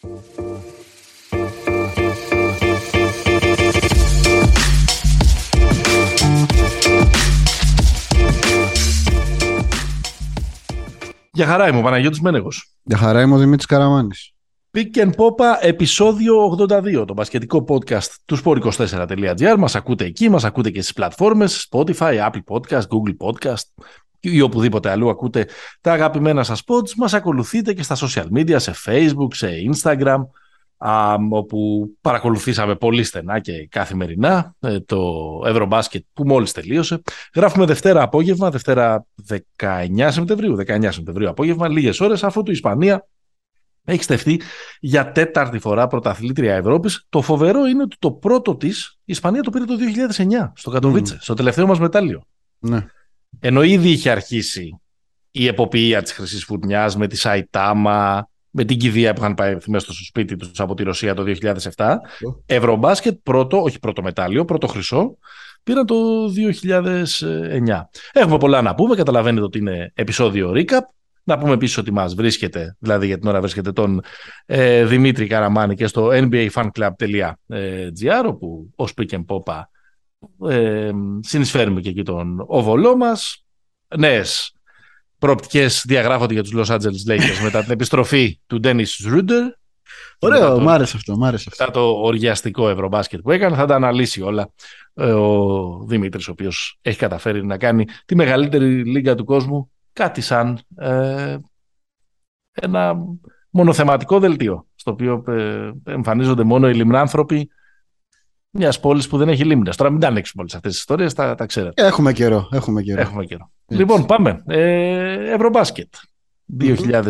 Για χαρά είμαι ο Παναγιώτης Μένεγος. Για χαρά είμαι ο Δημήτρης Καραμάνης. Pick and Popa, επεισόδιο 82, το μπασκετικό podcast του sport24.gr. Μας ακούτε εκεί, μας ακούτε και στις πλατφόρμες Spotify, Apple Podcast, Google Podcast ή οπουδήποτε αλλού ακούτε τα αγαπημένα σας pods. Μας ακολουθείτε και στα social media, σε Facebook, σε Instagram, όπου παρακολουθήσαμε πολύ στενά και καθημερινά ε, το Ευρωμπάσκετ που μόλις τελείωσε. Γράφουμε Δευτέρα απόγευμα, Δευτέρα 19 Σεπτεμβρίου, 19 Σεπτεμβρίου απόγευμα, λίγες ώρες αφού του Ισπανία έχει στεφτεί για τέταρτη φορά πρωταθλήτρια Ευρώπης. Το φοβερό είναι ότι το πρώτο της η Ισπανία το πήρε το 2009 στο Κατοβίτσε, στο τελευταίο μας μετάλλιο. Ναι. Ενώ ήδη είχε αρχίσει η εποπτεία της Χρυσής Φουρνιάς με τη Σαϊτάμα, με την κηδεία που είχαν πάει μέσα στο σπίτι τους από τη Ρωσία το 2007. Ευρωμπάσκετ πρώτο, όχι πρώτο μετάλλιο, πρώτο χρυσό, πήραν το 2009. Έχουμε πολλά να πούμε, καταλαβαίνετε ότι είναι επεισόδιο recap. Να πούμε επίσης ότι μας βρίσκεται, δηλαδή για την ώρα βρίσκεται τον ε, Δημήτρη Καραμάνη και στο nbafanclub.gr όπου ω pick and popa ε, συνεισφέρουμε και εκεί τον όβολό μας. Νέες προοπτικές διαγράφονται για τους Los Angeles Lakers μετά την επιστροφή του Dennis Ρούντερ. Ωραίο, το, μ' άρεσε αυτό, μ' άρεσε αυτό. Μετά το οργιαστικό ευρωμπάσκετ που έκανε, θα τα αναλύσει όλα ε, ο Δημήτρης, ο οποίος έχει καταφέρει να κάνει τη μεγαλύτερη λίγα του κόσμου κάτι σαν ε, ένα μονοθεματικό δελτίο, στο οποίο ε, εμφανίζονται μόνο οι λιμνάνθρωποι μιας πόλης που δεν έχει λίμνες. Τώρα μην τα ανοίξουμε όλες αυτές τις ιστορίες, τα, τα ξέρετε. Έχουμε καιρό. Έχουμε καιρό. Έχουμε καιρό. Λοιπόν, πάμε. Ε, Ευρωμπάσκετ. 2022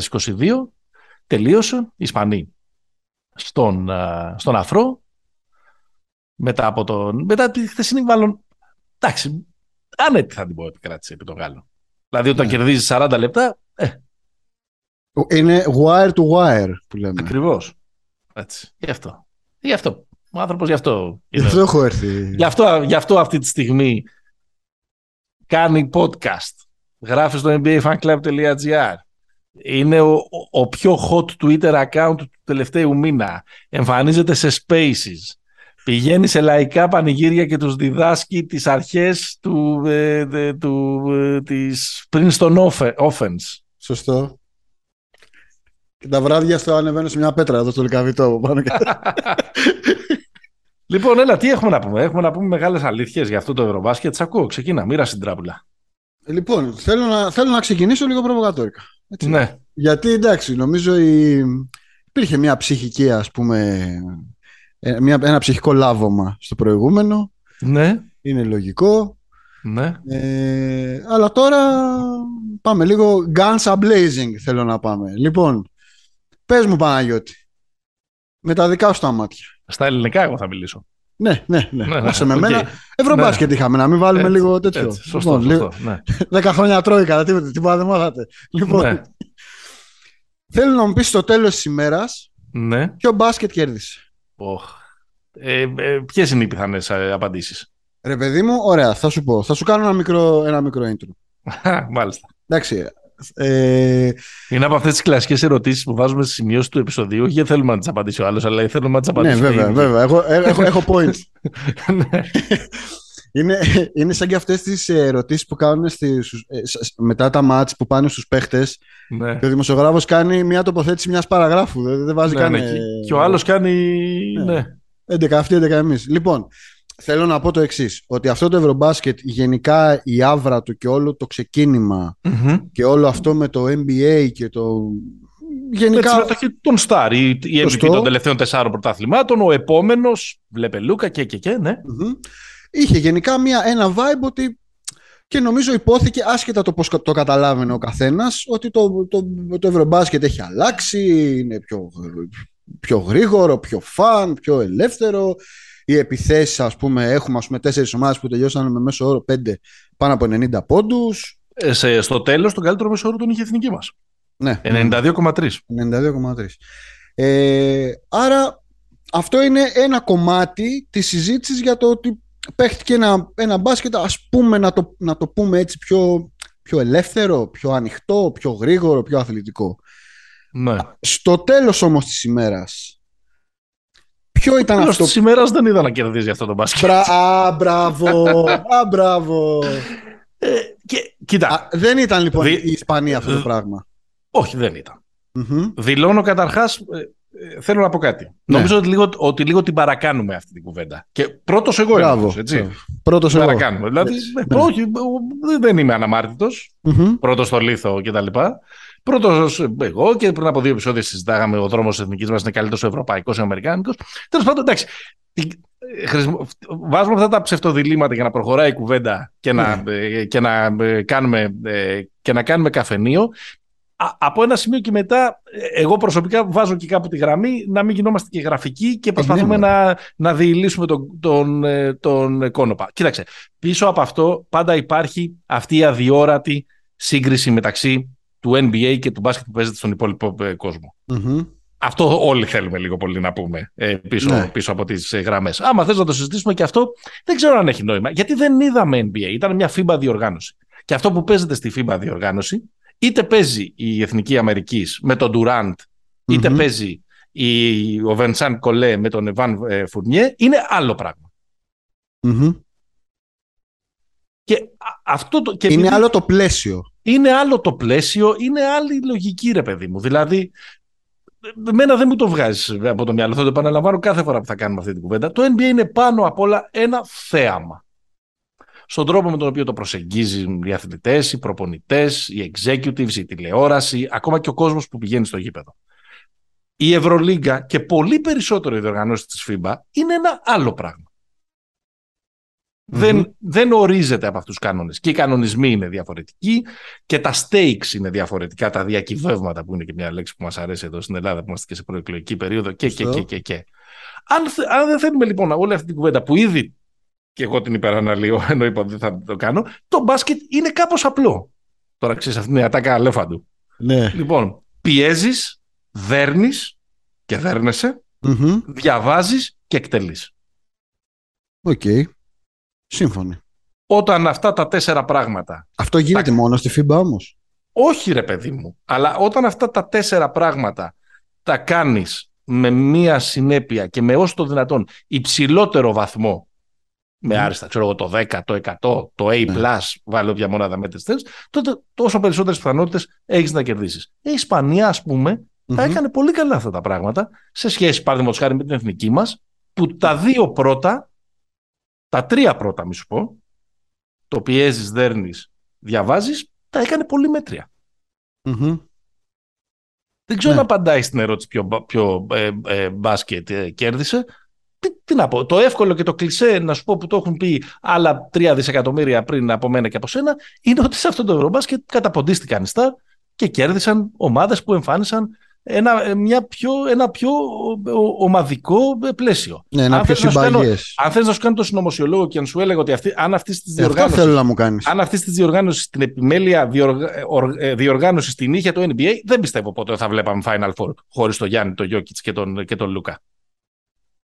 τελείωσε. Οι Ισπανοί στον, στον Αφρό. Μετά από τον. Μετά τη χθεσινή, μάλλον. Εντάξει, άνετη θα την πω επικράτηση επί τον Γάλλο. Δηλαδή, όταν ναι. κερδίζεις 40 λεπτά. Ε. Είναι wire to wire που λέμε. Ακριβώς. Έτσι. Γι' αυτό. Γι' αυτό. Ο άνθρωπος γι' αυτό. Γι' αυτό έχω έρθει. Γι' αυτό, γι αυτό αυτή τη στιγμή κάνει podcast. Γράφει στο nbafanclub.gr. Είναι ο, ο, πιο hot Twitter account του τελευταίου μήνα. Εμφανίζεται σε spaces. Πηγαίνει σε λαϊκά πανηγύρια και τους διδάσκει τις αρχές του, ε, του, ε, της Princeton Offense. Σωστό. Και τα βράδια στο ανεβαίνω σε μια πέτρα εδώ στο Λικαβιτό. λοιπόν, έλα, τι έχουμε να πούμε; Έχουμε να πούμε μεγάλες αλήθειες για αυτό το Ευρωμπάσκετ. Τ' ακούω, ξεκίνα, μοίρα στην τράπουλα. Λοιπόν, θέλω να, θέλω να ξεκινήσω λίγο προβοκατόρικα. Έτσι. Ναι. Γιατί εντάξει, νομίζω η... υπήρχε μια ψυχική, ας πούμε, ε, μια, ένα ψυχικό λάβωμα στο προηγούμενο. Ναι. Είναι λογικό. Ναι. Ε, αλλά τώρα πάμε λίγο guns a blazing θέλω να πάμε. Λοιπόν, πες μου Παναγιώτη, με τα δικά σου τα μάτια. Στα ελληνικά εγώ θα μιλήσω. Ναι, ναι, ναι. ναι, ναι. με μένα. Ευρωμπάσκετ ναι. είχαμε, να μην βάλουμε έτσι, λίγο τέτοιο. Έτσι, σωστό, λοιπόν, σωστό, ναι. Δέκα χρόνια τρόικα, τίποτα, τίποτα δεν μάθατε. Λοιπόν, ναι. θέλω να μου πεις στο τέλος της ημέρας ναι. ποιο μπάσκετ κέρδισε. Oh. Ε, ε, Ποιες είναι οι πιθανές ε, απαντήσεις; Ρε παιδί μου, ωραία, θα σου πω. Θα σου κάνω ένα μικρό, ένα μικρό intro. Μάλιστα. Εντάξει, ε... Είναι από αυτές τις κλασικές ερωτήσεις που βάζουμε στις σημειώσεις του επεισοδίου. Όχι γιατί θέλουμε να τι απαντήσει ο άλλος, αλλά θέλουμε να τι απαντήσει. Ναι, βέβαια, βέβαια. Έχω, έχω, έχω points. Ναι. είναι, είναι σαν και αυτές τις ερωτήσεις που κάνουν στις, μετά τα μάτς που πάνε στους παίχτες. Ναι. Και ο δημοσιογράφος κάνει μια τοποθέτηση μιας παραγράφου. Δεν, δεν βάζει ναι, καν. Ναι, και ο άλλος κάνει. Ναι. 11 αυτοί, 11 εμείς. Λοιπόν, θέλω να πω το εξής. Ότι αυτό το Ευρωμπάσκετ, γενικά η άβρα του και όλο το ξεκίνημα mm-hmm. και όλο αυτό με το NBA και το. Γενικά. Με τη τον Σταρ, η, η MVP των τελευταίων τεσσάρων πρωταθλημάτων, ο επόμενος, βλέπε Λούκα και και και, ναι. Mm-hmm. Είχε γενικά μια, ένα vibe ότι. Και νομίζω υπόθηκε, άσχετα το πώς το καταλάβαινε ο καθένας, ότι το, το, το Ευρωμπάσκετ έχει αλλάξει, είναι πιο, πιο γρήγορο, πιο φαν, πιο ελεύθερο. Οι επιθέσεις, ας πούμε, έχουμε ας πούμε, τέσσερις ομάδες που τελειώσαν με μέσο όρο 5 πάνω από 90 πόντους. Ε, στο τέλος, τον καλύτερο μέσο όρο τον είχε η εθνική μας. Ναι. 92,3. 92,3. Ε, άρα αυτό είναι ένα κομμάτι της συζήτησης για το ότι παίχτηκε ένα, ένα μπάσκετ ας πούμε να το, να το πούμε έτσι πιο, πιο ελεύθερο, πιο ανοιχτό, πιο γρήγορο, πιο αθλητικό. Ναι. Στο τέλος όμως της ημέρας, ποιο ήταν Τέλος αυτό... της ημέρας δεν είδα να κερδίζει αυτό το μπάσκετ. Μπρα... Α, μπράβο, α, μπράβο. Ε, και, κοίτα, Α, δεν ήταν λοιπόν Δι- η Ισπανία αυτό το Δ- πράγμα. όχι δεν ήταν. Μμμ. Δηλώνω καταρχάς, ε, ε, θέλω να πω κάτι. Ναι. Νομίζω ότι λίγο, ότι λίγο την παρακάνουμε αυτή την κουβέντα. Και πρώτος εγώ είμαι, Μπράβο. αυτός, έτσι. Πρώτος Την εγώ. παρακάνουμε. Δηλαδή, Ναι. ε, όχι, ε, δεν είμαι αναμάρτητος. Μμμ. πρώτος στο λίθο κτλ. Πρώτος εγώ και πριν από δύο επεισόδια συζητάγαμε ο δρόμος της εθνικής μας είναι καλύτερος ευρωπαϊκός ή αμερικάνικος. Τέλος πάντων, εντάξει. τι- ε, χρησιμο- Βάζουμε αυτά τα ψευτοδιλήμματα για να προχωράει η κουβέντα και να, ε, και να, ε, κάνουμε, ε, και να κάνουμε καφενείο. Α- από ένα σημείο και μετά, ε, εγώ προσωπικά βάζω και κάπου τη γραμμή να μην γινόμαστε και γραφικοί και προσπαθούμε ναι, να, να διηλύσουμε τον, τον, ε, τον κόνοπα. Κοίταξε, πίσω από αυτό πάντα υπάρχει αυτή η αδιόρατη σύγκριση μεταξύ του NBA και του μπάσκετ που παίζεται στον υπόλοιπο ε, κόσμο. Μμμ. Αυτό όλοι θέλουμε λίγο πολύ να πούμε ε, πίσω, Ναι. πίσω από τις ε, γραμμές. Άμα θες να το συζητήσουμε και αυτό, δεν ξέρω αν έχει νόημα. Γιατί δεν είδαμε NBA, ήταν μια FIBA διοργάνωση. Και αυτό που παίζεται στη FIBA διοργάνωση, είτε παίζει η Εθνική Αμερικής με τον Durant, είτε Μμμ. παίζει η, ο Βενσάν Κολέ με τον Εβάν Φουρνιέ, είναι άλλο πράγμα. Μμμ. Και α- αυτό το, και Είναι επειδή- άλλο το πλαίσιο. Είναι άλλο το πλαίσιο, είναι άλλη η λογική, ρε παιδί μου. Δηλαδή, εμένα δεν μου το βγάζεις από το μυαλό. Θα το επαναλαμβάνω κάθε φορά που θα κάνουμε αυτή την κουβέντα. Το NBA είναι πάνω απ' όλα ένα θέαμα. Στον τρόπο με τον οποίο το προσεγγίζουν οι αθλητές, οι προπονητές, οι executives, η τηλεόραση, ακόμα και ο κόσμος που πηγαίνει στο γήπεδο. Η Ευρωλίγκα και πολύ περισσότερο οι διοργανώσεις της FIBA είναι ένα άλλο πράγμα. Δεν, δεν ορίζεται από αυτούς τους κανόνες. Και οι κανονισμοί είναι διαφορετικοί και τα stakes είναι διαφορετικά, τα διακυβεύματα που είναι και μια λέξη που μας αρέσει εδώ στην Ελλάδα που είμαστε και σε προεκλογική περίοδο και, και, Σωστό. και, και, και. Αν, θε- αν δεν θέλουμε λοιπόν όλη αυτή την κουβέντα που ήδη και εγώ την υπεραναλύω ενώ είπα ότι δεν θα το κάνω, το μπάσκετ είναι κάπως απλό. Τώρα ξέρεις αυτή είναι η ατάκα Αλέφαντου. Ναι. Λοιπόν, πιέζεις, δέρνεις και δέρνεσαι, Μμμ. διαβάζεις και εκτελείς. Οκ. Σύμφωνοι. Όταν αυτά τα τέσσερα πράγματα Αυτό γίνεται μόνο στη FIBA όμως. Όχι ρε παιδί μου, αλλά όταν αυτά τα τέσσερα πράγματα τα κάνεις με μία συνέπεια και με όσο το δυνατόν υψηλότερο βαθμό με Μμμ. άριστα, ξέρω εγώ, το 10, το 100, το A+, Ναι. βάλω όποια μονάδα μέτρης θες, τότε τόσο περισσότερες πιθανότητες έχεις να κερδίσεις. Η Ισπανία, ας πούμε, τα Μμμ. έκανε πολύ καλά αυτά τα πράγματα, σε σχέση, παραδείγματος χάρη, με την εθνική μας, που τα δύο πρώτα, τα τρία πρώτα, μη σου πω, το πιέζεις, δέρνεις, διαβάζεις, τα έκανε πολύ μέτρια. Μμμ. Δεν ξέρω Ναι. να απαντάει στην ερώτηση ποιο, μπα- ποιο ε, ε, μπάσκετ ε, κέρδισε. Τι, τι να πω. Το εύκολο και το κλισέ, να σου πω που το έχουν πει άλλα 3 δισεκατομμύρια πριν από μένα και από σένα, είναι ότι σε αυτό το ευρωμπάσκετ καταποντίστηκαν οι Σταρ και κέρδισαν ομάδες που εμφάνισαν ένα, ε, μια πιο, ένα πιο ο- ο- ομαδικό ε, πλαίσιο. Ναι, ένα Αν πιο θες να σου κάνω- συμπαγές. Αν θες να σου κάνω το συνωμοσιολόγο και αν σου έλεγα ότι αυτή, αν αυτής της Ε, Αυτό διοργάνωση θέλω να μου κάνεις. αν αυτής της διοργάνωσης, την επιμέλεια διοργα... ε, ορ- ε, διοργάνωσης την είχε το NBA, δεν πιστεύω ποτέ θα βλέπαμε Final Four χωρίς τον Γιάννη, τον Γιώκητς και τον, και τον Λούκα.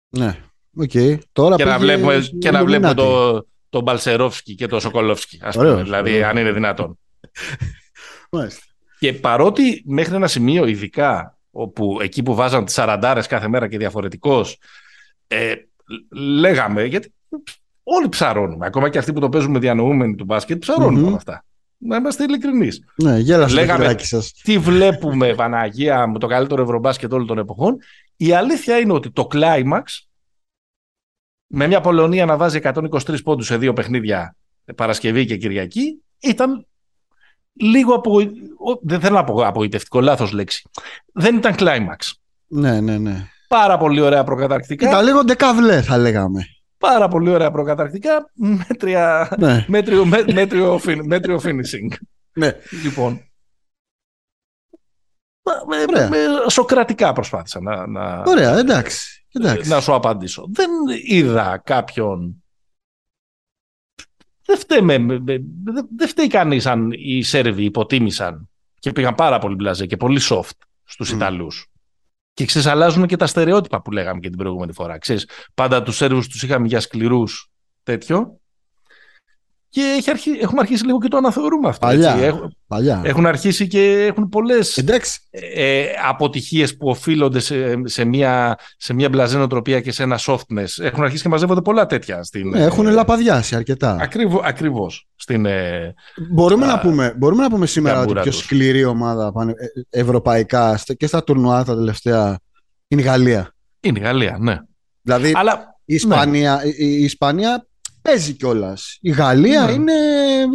Ναι. Οκ. Τώρα Και να πήγε βλέπουμε, στο και να βλέπουμε Illuminati. το, τον Μπαλσερόφσκι και τον Σοκολόφσκι. Ας πούμε, Ωραίος, δηλαδή, ωραίος. αν είναι δυνατόν. Μάλιστα. Και παρότι μέχρι ένα σημείο, ειδικά όπου εκεί που βάζαν τις σαραντάρες κάθε μέρα και διαφορετικός, ε, λέγαμε, γιατί όλοι ψαρώνουμε, ακόμα και αυτοί που το παίζουμε διανοούμενοι του μπάσκετ, ψαρώνουμε Μμμ. όλα αυτά. Να είμαστε ειλικρινείς. Ναι, γέλασε το Λέγαμε- χειράκι σας. τι βλέπουμε, Παναγία μου, το καλύτερο ευρωμπάσκετ όλων των εποχών. Η αλήθεια είναι ότι το κλάιμαξ, με μια Πολωνία να βάζει 123 πόντους σε δύο παιχνίδια Παρασκευή και Κυριακή, ήταν λίγο απογοι... ο- δεν θέλω να πω απογοητευτικό, λάθος λέξη. Δεν ήταν κλάιμαξ. Ναι, ναι, ναι. Πάρα πολύ ωραία προκαταρκτικά. Ήταν λίγο ντεκαβλέ θα λέγαμε. Πάρα πολύ ωραία προκαταρκτικά. Μέτρια... Ναι. μέτριο, μέ- μέτριο, fin- μέτριο finishing. ναι. Λοιπόν. Με, με- Ωραία. με- σοκρατικά προσπάθησα να, να, Ωραία, εντάξει. εντάξει. να σου απαντήσω. Δεν είδα κάποιον. Δεν φταίμε, με- με- δεν- δεν φταίει κανείς αν οι Σέρβοι υποτίμησαν και πήγαν πάρα πολύ μπλαζέ και πολύ soft στους Μμ. Ιταλούς. Και ξέρεις, αλλάζουν και τα στερεότυπα που λέγαμε και την προηγούμενη φορά. Ξέρεις, πάντα τους Σέρβους τους είχαμε για σκληρούς τέτοιο. Και έχει αρχί... έχουμε αρχίσει λίγο και το αναθεωρούμε αυτό. Παλιά. Έτσι. Έχουν, Παλιά. έχουν αρχίσει και έχουν πολλές Εντάξει. ε, αποτυχίες που οφείλονται σε, σε, μια, σε μια μπλαζέ νοοτροπία και σε ένα softness. Έχουν αρχίσει και μαζεύονται πολλά τέτοια. Στην, Ναι, έχουν ε, λαπαδιάσει αρκετά. Ακριβώ, ακριβώς. Στην, ε, Μπορούμε, Α, να πούμε, μπορούμε να πούμε σήμερα ότι η γαμπούρα πιο τους. σκληρή ομάδα πάνε- ε, ευρωπαϊκά στα- και στα τουρνουά τα τελευταία είναι η Γαλλία. είναι η Γαλλία, ναι. Δηλαδή Αλλά η Ισπανία, η, η Ισπανία παίζει κιόλας. Η Γαλλία Ναι. είναι,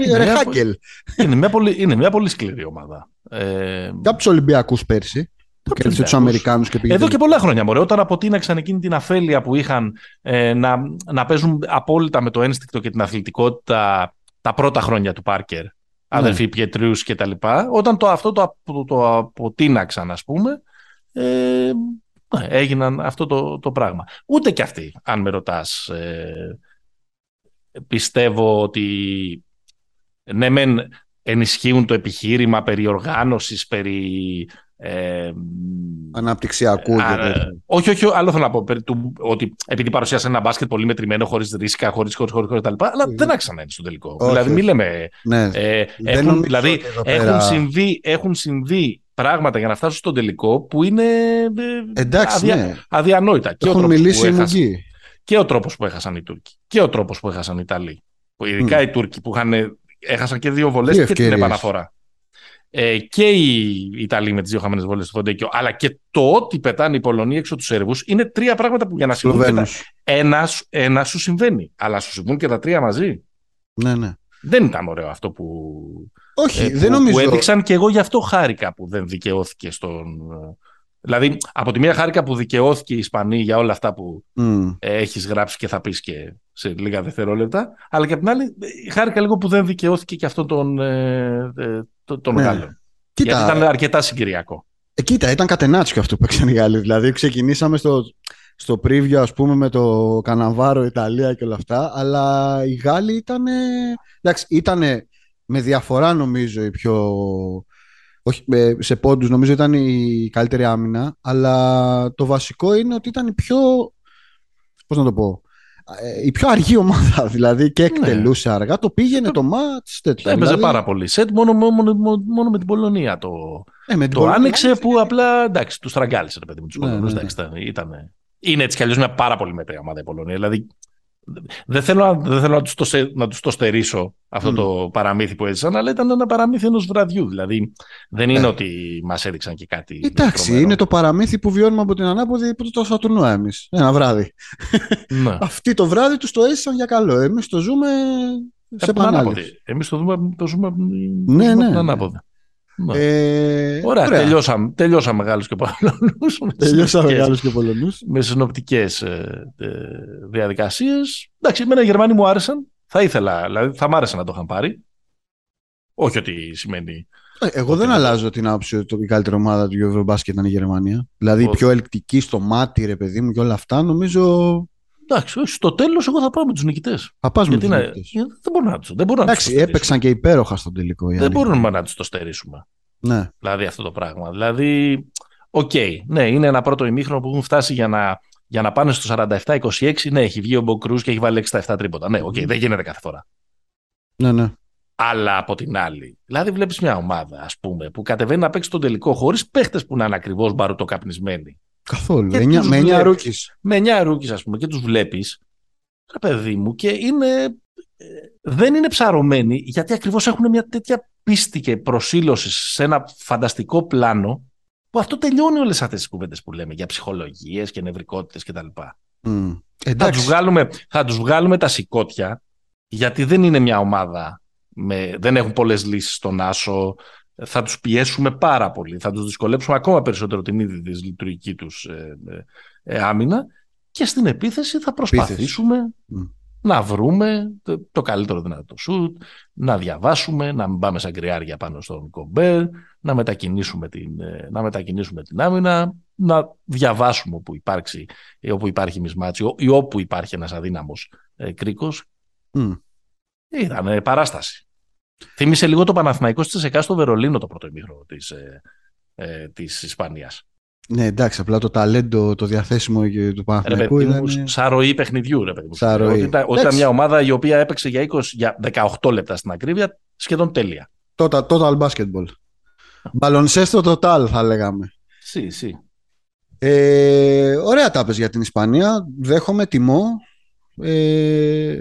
Είναι ρεχάγκελ. είναι μια, πολύ, είναι μια πολύ σκληρή ομάδα. Ε, Και από τους Ολυμπιακούς πέρσι που τους κέρδισε τους Ολυμπιακούς. Αμερικάνους και πήγε. Εδώ και πολλά χρόνια, μωρέ, όταν αποτείναξαν εκείνη την αφέλεια που είχαν ε, να, να παίζουν απόλυτα με το ένστικτο και την αθλητικότητα τα πρώτα χρόνια του Πάρκερ, αδερφοί Πιετρούς και τα λοιπά, όταν το, αυτό το, απο- το αποτείναξαν, ας πούμε, ε, ναι, έγιναν αυτό το, το πράγμα. Ούτε κι αυτοί, αν με ρωτάς, ε, πιστεύω ότι ναι μεν ενισχύουν το επιχείρημα περί οργάνωσης, περί... Ε, Αναπτυξιακού. Α, και τέτοια. όχι, όχι, άλλο θέλω να πω. περί του, ότι επειδή παρουσίασε ένα μπάσκετ πολύ μετρημένο, χωρίς ρίσκα, χωρίς χωρίς χωρίς κτλ. Αλλά Mm. δεν άξαν να είναι στο τελικό. Όχι, δηλαδή, μην όχι. λέμε. ναι. Ε, Δεν έχουν, νομίζω δηλαδή, ότι εδώ έχουν, πέρα- συμβεί, έχουν συμβεί πράγματα για να φτάσουν στον τελικό που είναι ε, Εντάξει, αδια- ναι. αδιανόητα. Και ο, Έχουν τρόπος που μιλήσει οι έχασαν, Μουγγοί. Και ο τρόπος που έχασαν οι Τούρκοι. Και ο τρόπος που έχασαν οι Ιταλοί. Που Ειδικά Μμ. οι Τούρκοι που είχαν, έχασαν και δύο βολές Δύο και την ευκαιρίες. επαναφορά. Ε, και οι Ιταλοί με τις δύο χαμένε βολές στο Φοντέκιο, αλλά και το ότι πετάνε οι Πολωνοί έξω τους Σέρβους είναι τρία πράγματα που για να συμβούν. και τα- Σλοβαίνους. Ένας, ένας σου συμβαίνει. Αλλά σου συμβούν και τα τρία μαζί. Ναι, ναι. Δεν ήταν ωραίο αυτό που, Όχι, ε, δεν που, νομίζω. που έδειξαν και εγώ γι' αυτό χάρηκα που δεν δικαιώθηκε στον. Ε, Δηλαδή, από τη μία χάρηκα που δικαιώθηκε η Ισπανία για όλα αυτά που Μμ. ε, έχεις γράψει και θα πεις και σε λίγα δευτερόλεπτα, αλλά και απ' την άλλη ε, χάρηκα λίγο που δεν δικαιώθηκε και αυτό τον, ε, ε, το- τον Ναι. Γάλλων. Κοίτα, Γιατί ήταν αρκετά συγκυριακό. Ε, κοίτα, ήταν κατενάτσιο αυτό που παίξαν οι Γάλλοι. Δηλαδή, ξεκινήσαμε στο, στο preview, ας πούμε, με το Καναβάρο, Ιταλία και όλα αυτά. Αλλά οι Γάλλοι ήταν. Εντάξει, ήταν με διαφορά, νομίζω, η πιο. Όχι, ε, σε πόντους νομίζω ήταν η καλύτερη άμυνα, αλλά το βασικό είναι ότι ήταν η πιο, πώς να το πω, ε, η πιο αργή ομάδα, δηλαδή και εκτελούσε αργά, το πήγαινε το μάτς, τέτοια. Έπαιζε δηλαδή, πάρα πολύ σετ, μόνο, μόνο, μόνο, μόνο με την Πολωνία το, ε, με την το Πολωνία άνοιξε που απλά εντάξει, του στραγγάλισε ρε παιδί μου, τους Ναι, Πολωνούς, ναι, ναι. εντάξει, ήταν, ήταν- είναι έτσι κι αλλιώς μια πάρα πολύ μέτρια ομάδα η Πολωνία. Δηλαδή, δεν θέλω, να- δεν θέλω να, τους το, σε- να τους το στερήσω αυτό Μμ. το παραμύθι που έζησαν, αλλά ήταν ένα παραμύθι ενός βραδιού. Δηλαδή, δεν είναι Ναι. ότι μας έδειξαν και κάτι Εντάξει, τρομερό. είναι το παραμύθι που βιώνουμε από την ανάποδη που το σατουρνουά εμείς. Ένα βράδυ. Ναι. Αυτοί το βράδυ τους το έζησαν για καλό. Εμείς το ζούμε σε Από την επανάληψη. ανάποδη. Εμείς το, δούμε, το ζούμε από την- το Ναι, ζούμε από ναι, την ναι. ανάποδη. Ναι. Ε, Ωραία, τελειώσαμε, τελειώσαμε Γάλλους και Πολωνούς. με Τελειώσαμε συνοπτικές- Γάλλους και Πολωνούς. Με συνοπτικές ε, ε, διαδικασίες. Εντάξει, εμένα οι Γερμανοί μου άρεσαν. Θα ήθελα, δηλαδή θα μ' άρεσε να το είχαν πάρει. Όχι ότι σημαίνει... Εγώ δεν Ότι- αλλάζω την άποψη ότι η καλύτερη ομάδα του Ευρωμπάσκετ ήταν η Γερμανία. Δηλαδή η Όχι. πιο ελκτική στο μάτι, ρε παιδί μου, και όλα αυτά. Νομίζω Εντάξει, όχι, στο τέλος εγώ θα πάω με τους νικητές. θα πας με Γιατί τους να, νικητές. γιατί δεν μπορούμε να τους, δεν μπορούμε να τους το Εντάξει, στερήσουμε. έπαιξαν και υπέροχα στον τελικό. οι Δεν άλλοι. μπορούμε να τους το στερήσουμε. Ναι. Δηλαδή αυτό το πράγμα. Δηλαδή, οκ, ναι, είναι ένα πρώτο ημίχρονο που έχουν φτάσει για να, για να πάνε στο 47-26. Ναι, έχει βγει ο Μποκρούς και έχει βάλει 6 7 τρίποτα. Ναι, οκ, Μμμ. δεν γίνεται κάθε φορά. ναι, ναι. Αλλά από την άλλη, δηλαδή βλέπεις μια ομάδα, ας πούμε, που κατεβαίνει να παίξει τον τελικό χωρίς παίχτες που να είναι ακριβώς μπαρουτοκαπνισμένοι. Καθόλου. Και Εννιά- τους με 9 βλέπεις. ρούκι. Με 9 rookie, ας πούμε, και τους βλέπεις, ρε παιδί μου, και είναι. ε, Δεν είναι ψαρωμένοι, γιατί ακριβώς έχουν μια τέτοια πίστη και προσήλωση σε ένα φανταστικό πλάνο, που αυτό τελειώνει όλες αυτές τις κουβέντες που λέμε για ψυχολογίες και νευρικότητες κτλ. Θα τους, Εντάξει. βγάλουμε, θα τους βγάλουμε τα σηκώτια γιατί δεν είναι μια ομάδα με, δεν έχουν πολλές λύσεις στον Άσο θα τους πιέσουμε πάρα πολύ θα τους δυσκολέψουμε ακόμα περισσότερο την ίδια της λειτουργική τους ε, ε, ε, άμυνα και στην επίθεση θα προσπαθήσουμε Μμ. να βρούμε το, το καλύτερο δυνατό σουτ, να διαβάσουμε, να μην πάμε σαν κρυάρια πάνω στον κομπέρ, να μετακινήσουμε την, ε, να μετακινήσουμε την άμυνα, να διαβάσουμε όπου, υπάρξει, ε, όπου υπάρχει mismatch ή όπου υπάρχει ένας αδύναμος ε, κρίκος. Μμ. Ήταν ε, παράσταση. Θύμισε λίγο το Παναθηναϊκός ΤΣΣΚΑ στο Βερολίνο το πρώτο ημίχρονο της, ε, ε, της Ισπανίας. Ναι, εντάξει, απλά το ταλέντο, το διαθέσιμο του Παναθηναϊκού ήταν... Σαν ροή παιχνιδιού, ρε παιδί μου. Ότι, ήταν, ότι ήταν μια ομάδα η οποία έπαιξε για, 20, για 18 λεπτά στην ακρίβεια, σχεδόν τέλεια. Total, total basketball. Baloncesto total θα λέγαμε. Σι, σι. Ε, ωραία τάπες για την Ισπανία. Δέχομαι, τιμώ. Ε,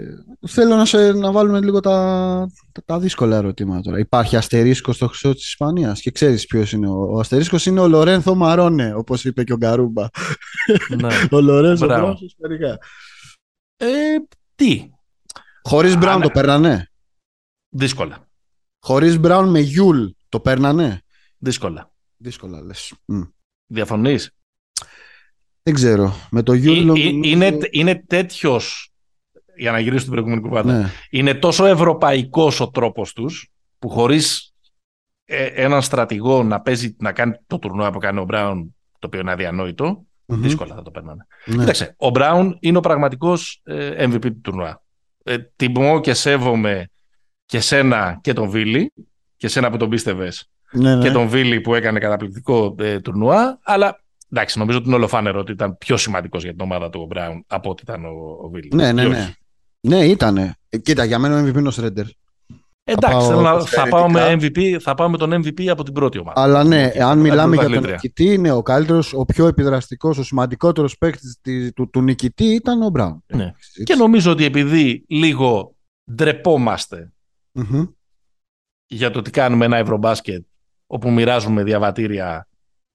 θέλω να, σε, να βάλουμε λίγο τα, τα, δύσκολα ερωτήματα τώρα. Υπάρχει αστερίσκος στο χρυσό της Ισπανίας; Και ξέρεις ποιος είναι. Ο, ο αστερίσκος είναι ο Λορένθο Μαρόνε, όπως είπε και ο Γκαρούμπα. Ναι. ο Λορένθο Μπράουν ε, τι; Χωρίς Μπράουν το παίρνανε; Δύσκολα. Χωρίς Μπράουν με Γιούλ το παίρνανε; Δύσκολα. Δύσκολα λες. Διαφωνείς; Δεν ξέρω. Με το Γιούλ... Είναι, είναι τέτοιος. Για να γυρίσω στην προηγούμενη κουβέντα. Ναι. Είναι τόσο ευρωπαϊκός ο τρόπος τους που χωρίς ε, έναν στρατηγό να παίζει, να κάνει το τουρνουά που κάνει ο Μπράουν, το οποίο είναι αδιανόητο, δύσκολα θα το παίρνανε. Ναι. Κοίταξε, ο Μπράουν είναι ο πραγματικός ε, MVP του τουρνουά. Ε, τιμώ και σέβομαι και σένα και τον Βίλι, και σένα που τον πίστευες, ναι, ναι. και τον Βίλι που έκανε καταπληκτικό ε, τουρνουά, αλλά εντάξει, νομίζω ότι είναι ολοφάνερο ότι ήταν πιο σημαντικός για την ομάδα του ο Μπράουν από ότι ήταν ο, ο Βίλι. Ναι, ναι, ναι. Ναι, ήταν. Ε, κοίτα, για μένα ο MVP είναι ο Σρέντερ. Εντάξει, θα, πάω, θα, πάω με MVP, θα πάω με τον MVP από την πρώτη ομάδα. Αλλά ναι, αν μιλάμε για τον νικητή, είναι ο καλύτερος, ο πιο επιδραστικός, ο σημαντικότερος παίκτης του, του, νικητή ήταν ο Μπράουν. Ναι. Και νομίζω ότι επειδή λίγο ντρεπόμαστε για το ότι κάνουμε ένα ευρωμπάσκετ όπου μοιράζουμε διαβατήρια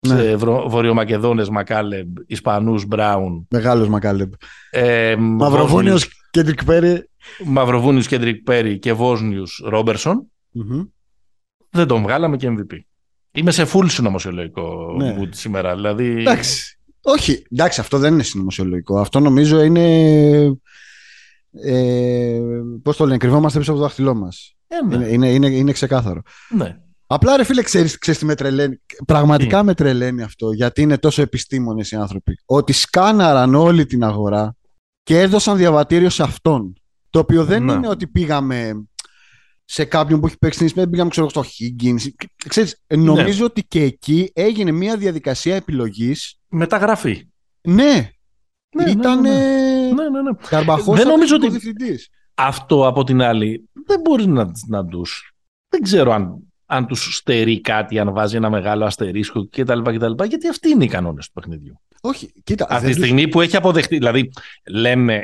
ναι. σε Βορειομακεδόνες Μακάλεμπ, Ισπανούς Μπράουν. Μεγάλος Μακάλεμπ. Ε, Μαυροβούνιος Κέντρικ Πέρι. Μαυροβούνιος Κέντρικ Πέρι και Βόσνιους Δεν τον βγάλαμε και MVP. Είμαι σε full συνωμοσιολογικό ναι. mood σήμερα. Δηλαδή... Εντάξει. Όχι, εντάξει, αυτό δεν είναι συνωμοσιολογικό. Αυτό νομίζω είναι. Ε, Πώς το λένε, κρυβόμαστε πίσω από το δάχτυλό μας. Ε, ναι. είναι, είναι, είναι, είναι ξεκάθαρο. Ναι. Απλά ρε φίλε, ξέρεις, ξέρεις τι με τρελαίνει. Πραγματικά με τρελαίνει αυτό, γιατί είναι τόσο επιστήμονες οι άνθρωποι. Ότι σκάναραν όλη την αγορά και έδωσαν διαβατήριο σε αυτόν. Το οποίο δεν ναι. είναι ότι πήγαμε σε κάποιον που έχει παίξει την Ισπανία, πήγαμε ξέρω, στο Higgins. Ξέρεις, νομίζω ναι. ότι και εκεί έγινε μια διαδικασία επιλογής. Μεταγραφή. Ναι. ναι Ήταν ναι, ναι, ναι. ναι, δεν νομίζω ότι αυτό από την άλλη δεν μπορεί να, να τους... Δεν ξέρω αν αν τους στερεί κάτι, αν βάζει ένα μεγάλο αστερίσκο κτλ. κτλ γιατί αυτοί είναι οι κανόνες του παιχνιδιού. Όχι, κοίτα. Αυτή τη στιγμή που έχει αποδεχτεί. Δηλαδή, λέμε,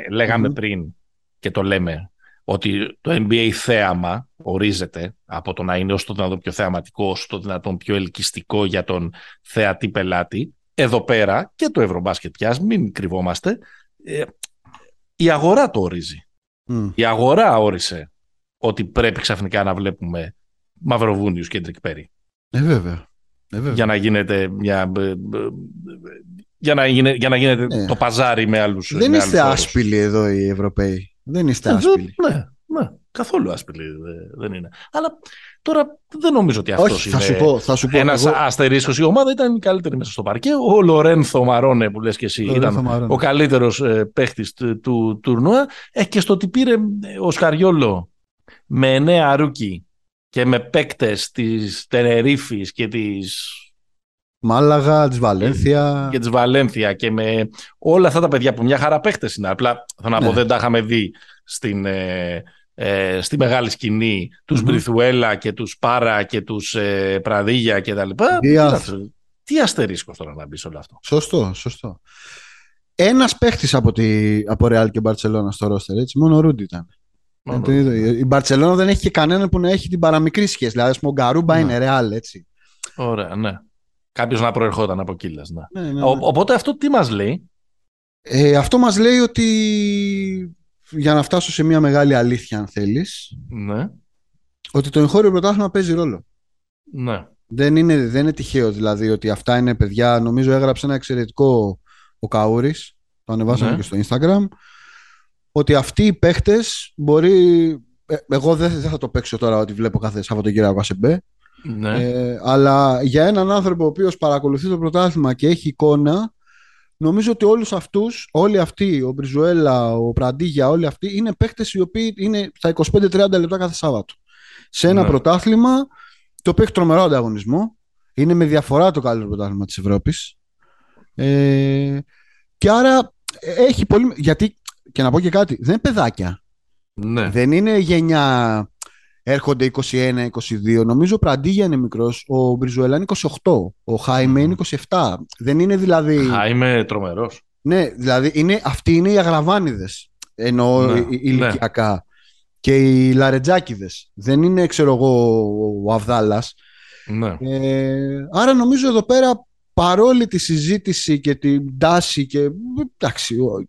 πριν και το λέμε ότι το NBA θέαμα ορίζεται από το να είναι όσο το δυνατόν πιο θεαματικό, όσο το δυνατόν πιο ελκυστικό για τον θεατή πελάτη. Εδώ πέρα και το Ευρωμπάσκετ πια, μην κρυβόμαστε, ε, η αγορά το ορίζει. Η αγορά όρισε ότι πρέπει ξαφνικά να βλέπουμε Μαυροβούνιους και Πέρι. Ε, βέβαια. Ε, βέβαια. Για να γίνεται μια... Ε, ε, για να, γίνε, για να γίνεται ναι. το παζάρι με άλλους Δεν με είστε άλλους άσπηλοι εδώ οι Ευρωπαίοι. Δεν είστε ε, άσπηλοι. Ναι, ναι, καθόλου άσπηλοι δεν είναι. Αλλά τώρα δεν νομίζω ότι αυτός είναι θα σου πω, θα σου πω, ένας εγώ... αστερίσκος. Η ομάδα ήταν η καλύτερη μέσα στο παρκέ. Ο Λορένθο Μαρόνε που λες και εσύ ήταν Μαρόνε. ο καλύτερος ε, παίχτης του, του τουρνουά. Ε, και στο ότι πήρε ο Σκαριόλο με εννέα rookie και με παίκτες της Τενερίφης και της. Μάλαγα, της Βαλένθια. Και της Βαλένθια και με όλα αυτά τα παιδιά που μια χαρά παίκτες είναι. Απλά θα να πω ναι. δεν τα είχαμε δει στην, ε, ε, στη μεγάλη σκηνή τους mm Μπριθουέλα και τους Πάρα και τους ε, Πραδίγια και τα λοιπά. Τι αστερίσκος τώρα να μπεις σε όλο αυτό. Σωστό, σωστό. Ένας παίχτη από, τη, από Ρεάλ και Μπαρσελόνα στο ρόστερ, έτσι, μόνο ο Ρούντι ήταν. Η Μπαρσελόνα δεν έχει και κανέναν που να έχει την παραμικρή σχέση. Δηλαδή, ο Γκαρούμπα ναι. είναι ρεάλ, έτσι. Ωραία, ναι. Κάποιος να προερχόταν από κύλα. Ναι. Ναι, ναι, ναι. οπότε αυτό τι μας λέει; Ε, αυτό μας λέει ότι για να φτάσω σε μια μεγάλη αλήθεια αν θέλεις ναι. ότι το εγχώριο πρωτάθλημα παίζει ρόλο. Ναι. Δεν είναι, δεν είναι τυχαίο δηλαδή ότι αυτά είναι παιδιά νομίζω έγραψε ένα εξαιρετικό ο Καούρης το ανεβάσαμε ναι. και στο Instagram ότι αυτοί οι παίχτες μπορεί. Ε, εγώ δεν, θα το παίξω τώρα ότι βλέπω κάθε Σαββατοκύριακο σε Ναι. Ε, αλλά για έναν άνθρωπο ο οποίος παρακολουθεί το πρωτάθλημα και έχει εικόνα, νομίζω ότι όλους αυτούς, όλοι αυτοί, ο Μπριζουέλα, ο Πραντίγια, όλοι αυτοί είναι παίχτες οι οποίοι είναι στα 25-30 λεπτά κάθε Σάββατο. Σε ένα ναι. πρωτάθλημα το οποίο έχει τρομερό ανταγωνισμό. Είναι με διαφορά το καλύτερο πρωτάθλημα της Ευρώπης. Ε, και άρα έχει πολύ. Γιατί, και να πω και κάτι, δεν είναι παιδάκια. Ναι. Δεν είναι γενιά. Έρχονται 21-22. Νομίζω ο Πραντίγια είναι μικρός. Ο Μπριζουέλα είναι 28. Ο Χάιμε είναι 27. Δεν είναι δηλαδή. Χάιμε τρομερός. Ναι, δηλαδή είναι, αυτοί είναι οι αγραβάνιδες. Εννοώ Ναι, ναι, ηλικιακά. Και οι λαρετζάκιδες. Δεν είναι, ξέρω εγώ, ο Αβδάλας. Ναι. Ε, άρα νομίζω εδώ πέρα παρόλη τη συζήτηση και την τάση και εντάξει, ο-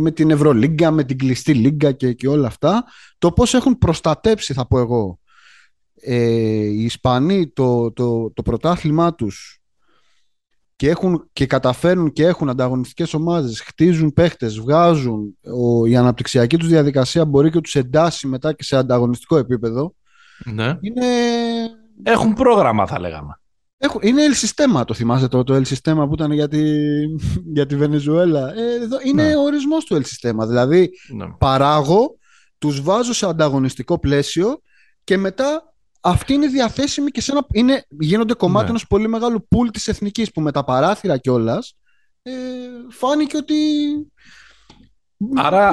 με την Ευρωλίγκα, με την κλειστή λίγκα και, και όλα αυτά, το πώς έχουν προστατέψει θα πω εγώ ε, οι Ισπανοί το, το, το πρωτάθλημά τους και, έχουν, και καταφέρνουν και έχουν ανταγωνιστικές ομάδες, χτίζουν παίχτες, βγάζουν, ο, η αναπτυξιακή τους διαδικασία μπορεί και τους εντάσσει μετά και σε ανταγωνιστικό επίπεδο, ναι. είναι Έχουν πρόγραμμα, θα λέγαμε. Έχουν, είναι El Sistema, το θυμάσαι το, το El Sistema που ήταν για τη, για τη Βενεζουέλα. Ε, εδώ, είναι Ναι. ο ορισμός του El Sistema. Δηλαδή, Ναι. παράγω, τους βάζω σε ανταγωνιστικό πλαίσιο και μετά αυτοί είναι διαθέσιμοι και σε ένα, είναι, γίνονται κομμάτι Ναι. ενός πολύ μεγάλου πουλ της εθνικής που με τα παράθυρα κιόλας. Ε, φάνηκε ότι... Άρα,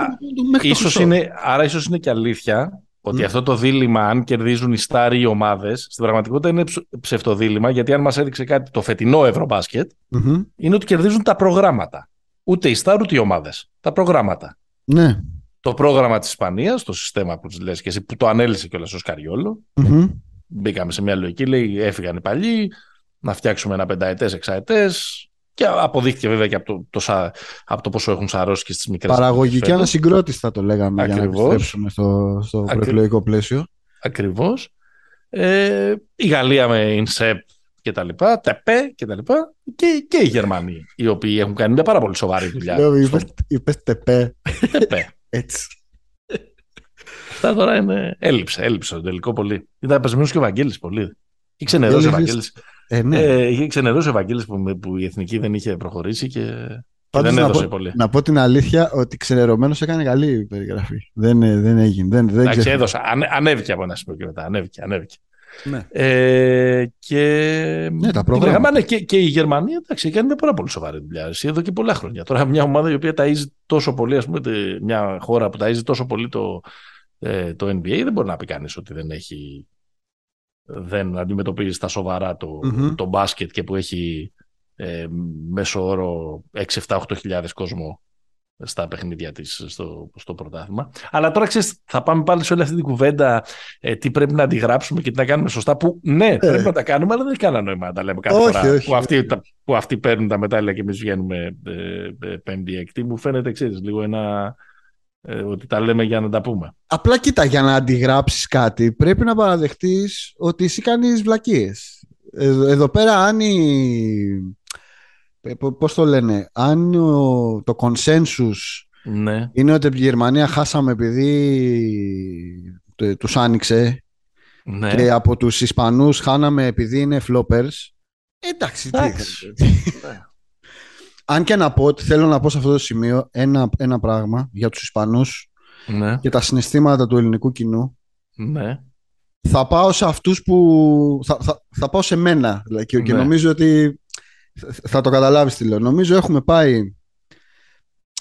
μέχρι το Ίσως χρυσό. είναι, άρα ίσως είναι και αλήθεια ότι Μμ. αυτό το δίλημα, αν κερδίζουν οι στάροι οι ομάδες, στην πραγματικότητα είναι ψ- ψευτοδίλημα, γιατί αν μας έδειξε κάτι το φετινό Ευρωμπάσκετ, Μμμ. είναι ότι κερδίζουν τα προγράμματα. Ούτε οι στάρ, ούτε οι ομάδες. Τα προγράμματα. Ναι. Το πρόγραμμα της Ισπανίας, το συστήμα που λες και εσύ, που το ανέλησε κιόλας ο Σκαριόλο, Μμμ. μπήκαμε σε μια λογική, λέει έφυγαν οι παλιοί, να φτιάξουμε ένα πενταετές, εξαετές, και αποδείχθηκε βέβαια και από το, το, σα- από το πόσο έχουν σαρώσει και στις μικρές Παραγωγική φέτος. ανασυγκρότηση θα το λέγαμε για να Ακριβώς. επιστρέψουμε στο, στο Ακρι- προεκλογικό πλαίσιο. Ακριβώς. Ε, η Γαλλία με Ινσέπ και τα λοιπά, ΤΕΠΕ και τα λοιπά και, και οι Γερμανοί, οι οποίοι έχουν κάνει μια πάρα πολύ σοβαρή δουλειά. Λέω, στο είπες, είπες τεπέ, ΤΕΠΕ. έτσι. Αυτά τώρα είναι... Έλειψε, έλειψε στο τελικό πολύ. Ήταν πεσμένος και ο Βαγγέλης πολύ. Είχε ξενερώσει ο Βαγγέλης, Βαγγέλης. Ε, ναι. Ε, είχε ξενερώσει ο Βαγγέλης που, που η εθνική δεν είχε προχωρήσει και, και Πάντως δεν να έδωσε πω- πολύ. Να πω την αλήθεια ότι ξενερωμένος έκανε καλή περιγραφή. Δεν, ε, δεν έγινε. Δεν, δεν Εντάξει, ξέρω. έδωσα. Ανε, ανέβηκε από ένα σημείο και μετά. Ανέβηκε, ανέβηκε. Ναι. Ε, και, Ναι, τα τι προγράμματα. λέγαμε, ναι, και, και η Γερμανία εντάξει, κάνει μια πάρα πολύ σοβαρή δουλειά. Εσύ, εδώ και πολλά χρόνια. Τώρα μια ομάδα η οποία ταΐζει τόσο πολύ, ας πούμε, τε- μια χώρα που ταΐζει τόσο πολύ το, ε, το NBA, δεν μπορεί να πει κανείς ότι δεν έχει δεν αντιμετωπίζεις στα σοβαρά το, Μμμ. το μπάσκετ και που έχει ε, μέσο όρο 6-7-8 χιλιάδες κόσμο στα παιχνίδια της στο, στο πρωτάθλημα. Αλλά τώρα ξέρεις, θα πάμε πάλι σε όλη αυτή την κουβέντα ε, τι πρέπει να αντιγράψουμε και τι να κάνουμε σωστά. Που ναι, πρέπει να τα κάνουμε, αλλά δεν έχει κανένα νόημα να τα λέμε κάθε Όχι, φορά. όχι. που, αυτοί, τα, που αυτοί παίρνουν τα μετάλλια και εμείς βγαίνουμε ε, ε, πέμπτη έκτη. Μου φαίνεται, ξέρεις, λίγο ένα. Ε, ότι τα λέμε για να τα πούμε. Απλά κοίτα, για να αντιγράψεις κάτι πρέπει να παραδεχτείς ότι εσύ κάνεις βλακίες. Εδώ, εδώ πέρα αν η... ε, πο- Πώς το λένε, αν ο- το consensus Ναι, είναι ότι από τη Γερμανία χάσαμε επειδή το- τους άνοιξε ναι. και από τους Ισπανούς χάναμε επειδή είναι floppers. Εντάξει, τι Εντάξει. Θέλετε. Αν και να πω ότι θέλω να πω σε αυτό το σημείο ένα, ένα πράγμα για τους Ισπανούς ναι, και τα συναισθήματα του ελληνικού κοινού. ναι. Θα πάω σε αυτούς που... Θα, θα, θα πάω σε μένα δηλαδή, και, και Ναι. νομίζω ότι θα- θα το καταλάβεις τι λέω. Νομίζω έχουμε πάει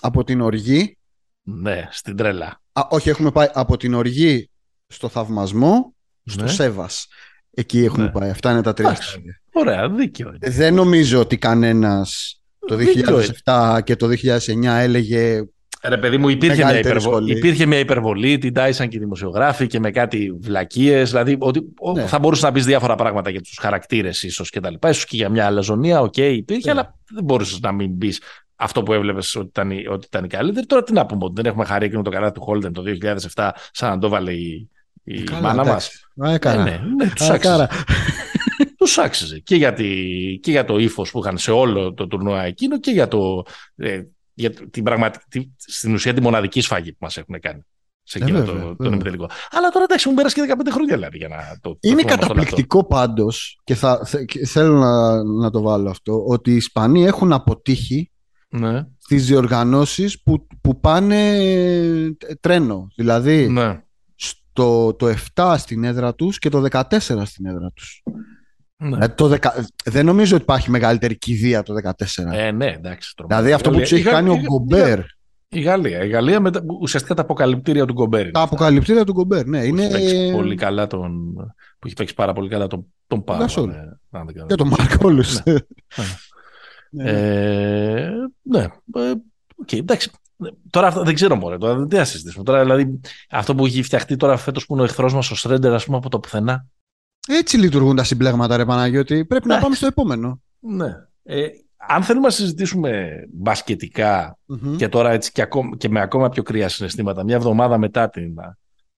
από την οργή Ναι, στην τρέλα. Α, όχι, έχουμε πάει από την οργή στο θαυμασμό, στο Ναι. σέβας. Εκεί έχουμε Ναι. πάει. Αυτά είναι τα τρία Εντάξει. στάδια. Ωραία, δίκαιο είναι. Δεν νομίζω ότι κανένας το Δίκιο 2007 και το 2009 έλεγε Ρε παιδί μου, υπήρχε μια, Μεγαλύτερη υπερβολή, σχολή. υπήρχε μια υπερβολή, την τάισαν και οι δημοσιογράφοι και με κάτι βλακίες. Δηλαδή, ότι, ο- Ναι. θα μπορούσε να πεις διάφορα πράγματα για τους χαρακτήρες, ίσως και τα λοιπά. ίσως και για μια αλαζονία, οκ, υπήρχε, Ναι. αλλά δεν μπορούσες να μην πεις αυτό που έβλεπες ότι ήταν, η- ότι ήταν η καλύτερη. Τώρα τι να πούμε, ότι δεν έχουμε χαρεί εκείνο το καλά του Χόλτεν το 2007, σαν να το βάλε η, η Καλά, μάνα μας. εντάξει. Α, έκανα. Ναι, ναι, ναι, τους Α, άξιζε. κάρα. Τους άξιζε. Και για, τη, και για το ύφος που είχαν σε όλο το τουρνουά εκείνο και για, το, ε, για την πραγματική, στην ουσία τη μοναδική σφαγή που μας έχουν κάνει. Σε Ε, εκείνο βέβαια, το, βέβαια. τον ημιτελικό. Αλλά τώρα εντάξει, μου πέρασε και 15 χρόνια δηλαδή για να το. το Είναι θυμάμαι στο καταπληκτικό πάντως και, θα, θε- και θέλω να, να το βάλω αυτό ότι οι Ισπανοί έχουν αποτύχει λεπτό. Ναι, στις διοργανώσεις που, που πάνε ε, τρένο. Δηλαδή ναι. στο, το 7 στην έδρα τους και το 14 στην έδρα τους. Ναι. Δηλαδή το δεκα... Δεν νομίζω ότι υπάρχει μεγαλύτερη κηδεία το 2014. Ε, ναι, εντάξει. Δηλαδή αυτό που τους έχει κάνει ο Γκομπέρ. Η Γαλλία. Η Γαλλία με, ουσιαστικά τα αποκαλυπτήρια του Γκομπέρ. Τα αποκαλυπτήρια του Γκομπέρ, ναι. Που είναι... έχει πολύ καλά τον... Που έχει παίξει πάρα πολύ καλά τον, τον Πάο. Ναι. Και τον Μάρκο ναι. ναι. ε, ναι. Okay, ε, εντάξει. Τώρα δεν ξέρω μόνο. Τώρα δεν θα συζητήσουμε. Τώρα, δηλαδή, αυτό που έχει φτιαχτεί τώρα φέτος που είναι ο εχθρός μας, ο Σρέντερ, ας πούμε, από το πουθενά. Έτσι λειτουργούν τα συμπλέγματα, ρε Παναγιώτη. Πρέπει να πάμε στο επόμενο. Ναι. Ε, αν θέλουμε να συζητήσουμε και τώρα έτσι και, ακόμα, και με ακόμα πιο κρύα συναισθήματα, μια εβδομάδα μετά την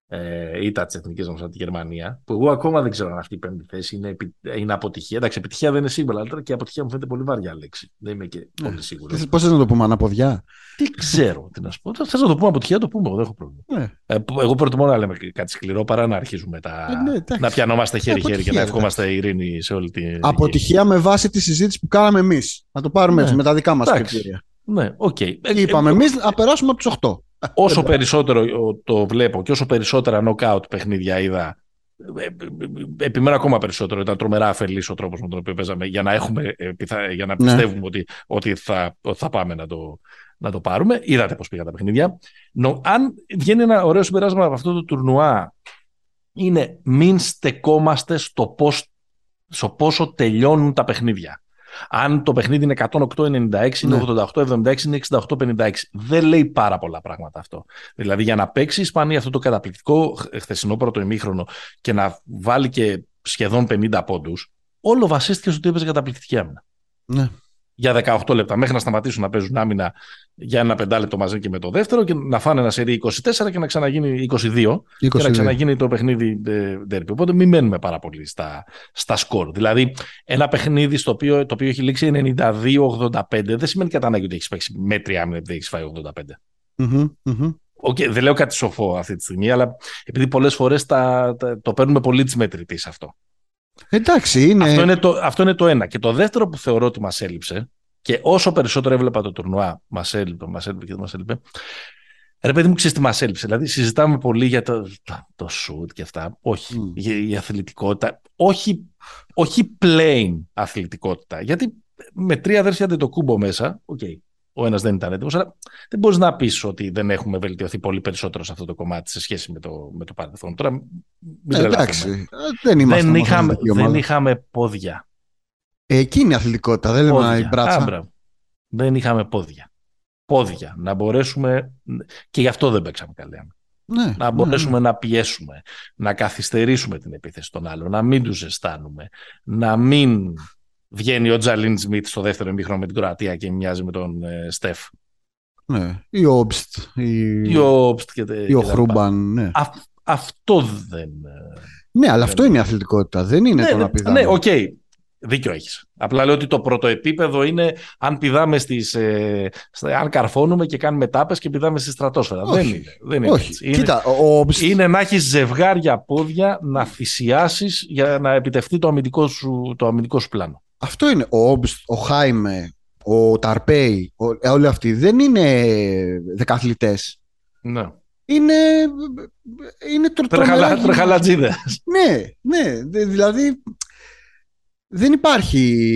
ε, ήττα της εθνικής μα από τη Γερμανία, που εγώ ακόμα δεν ξέρω αν αυτή η πέμπτη θέση είναι, είναι αποτυχία. Εντάξει, επιτυχία δεν είναι σίγουρα, αλλά και αποτυχία μου φαίνεται πολύ βαριά λέξη. Δεν είμαι και ναι. πολύ σίγουρος. Πώς θες να το πούμε, αναποδιά; Τι ξέρω, τι να σου πω. Θες να το πούμε αποτυχία, το πούμε. Εγώ δεν έχω πρόβλημα. Ναι. Ε, εγώ προτιμώ να λέμε κάτι σκληρό παρά να αρχίζουμε τα... Ε, ναι, να πιανόμαστε χέρι-χέρι και να ευχόμαστε ειρήνη σε όλη την. Αποτυχία με βάση τη συζήτηση που κάναμε εμείς. Να το πάρουμε έτσι με τα δικά μας κριτήρια. Ναι, οκ. Okay. Είπαμε εμείς να περάσουμε από τους 8. Όσο περισσότερο το βλέπω και όσο περισσότερα knockout παιχνίδια είδα, ε, ε, επιμένω ακόμα περισσότερο. Ήταν τρομερά αφελής ο τρόπος με τον οποίο παίζαμε για να, έχουμε, ε, για να ναι. πιστεύουμε ότι, ότι, θα, θα πάμε να το, να το πάρουμε. Είδατε πώς πήγαν τα παιχνίδια. Νο, αν βγαίνει ένα ωραίο συμπεράσμα από αυτό το τουρνουά, είναι μην στεκόμαστε στο, πώς, στο πόσο τελειώνουν τα παιχνίδια. Αν το παιχνίδι είναι 108-96, είναι 88-76, ναι. είναι 68-56. Δεν λέει πάρα πολλά πράγματα αυτό. Δηλαδή για να παίξει η Ισπανία αυτό το καταπληκτικό χθεσινό πρώτο ημίχρονο και να βάλει και σχεδόν 50 πόντους, όλο βασίστηκε στο ότι έπαιζε καταπληκτική άμυνα. Ναι για 18 λεπτά μέχρι να σταματήσουν να παίζουν άμυνα για ένα πεντάλεπτο μαζί και με το δεύτερο και να φάνε ένα σερί 24 και να ξαναγίνει 22, 22. και να ξαναγίνει το παιχνίδι derby. Οπότε μην μένουμε πάρα πολύ στα, στα σκορ. Δηλαδή ένα παιχνίδι στο οποίο, το οποίο έχει λήξει 92-85 δεν σημαίνει κατά ανάγκη ότι έχεις παίξει μέτρια άμυνα επειδή έχεις φάει 85. Mm-hmm, mm-hmm. Okay, δεν λέω κάτι σοφό αυτή τη στιγμή, αλλά επειδή πολλές φορές το παίρνουμε πολύ τη μετρητής αυτό. Εντάξει, είναι... Αυτό, είναι το, αυτό είναι το ένα. Και το δεύτερο που θεωρώ ότι μας έλειψε, και όσο περισσότερο έβλεπα το τουρνουά, μας έλειπε, μας έλειπε και δεν μας έλειπε. Ρε παιδί μου, ξέρεις τι μας έλειψε; Δηλαδή, συζητάμε πολύ για το, το, το shoot και αυτά. Όχι. Mm. Για η αθλητικότητα. Όχι, όχι plain αθλητικότητα. Γιατί με τρία αδέρφια δεν το κούμπο μέσα. Okay ο ένας δεν ήταν έτοιμος. Αλλά δεν μπορείς να πεις ότι δεν έχουμε βελτιωθεί πολύ περισσότερο σε αυτό το κομμάτι σε σχέση με το, με το παρελθόν. Τώρα, μην ε, εντάξει. Δεν, δεν, είχαμε, δεν είχαμε πόδια. Ε, εκεί είναι η αθλητικότητα, δεν λέμε η μπράτσα. δεν είχαμε πόδια. Πόδια. Να μπορέσουμε. Και γι' αυτό δεν παίξαμε καλή ναι, να ναι, μπορέσουμε ναι. να πιέσουμε, να καθυστερήσουμε την επίθεση των άλλων, να μην τους ζεστάνουμε, να μην βγαίνει ο Τζαλίν Σμιτ στο δεύτερο ημίχρονο με την Κροατία και μοιάζει με τον ε, Στεφ. Ναι, ή ο Όμπστ. Ή ο Όμπστ και, ή ο Χρούμπαν, ναι. αυτό δεν... Ε, ναι, αλλά αυτό είναι η αθλητικότητα, δεν είναι ναι, το να πηδάμε. Ναι, οκ. Okay. Δίκιο έχεις. Απλά λέω ότι το πρώτο επίπεδο είναι αν πηδάμε στις, ε, αν καρφώνουμε και κάνουμε τάπες και πηδάμε στη στρατόσφαιρα. Όχι. Δεν είναι. Δεν είναι Όχι. Είναι, Κοίτα, ο... είναι να έχεις ζευγάρια πόδια να θυσιάσει για να επιτευχθεί το αμυντικό σου, το αμυντικό σου πλάνο. Αυτό είναι. Ο Όμπστ, ο Χάιμε, ο Ταρπέι, ο, όλοι αυτοί δεν είναι δεκαθλητές. Ναι. Είναι, είναι τρεχαλατζίδες. Ναι, ναι. Δηλαδή δεν υπάρχει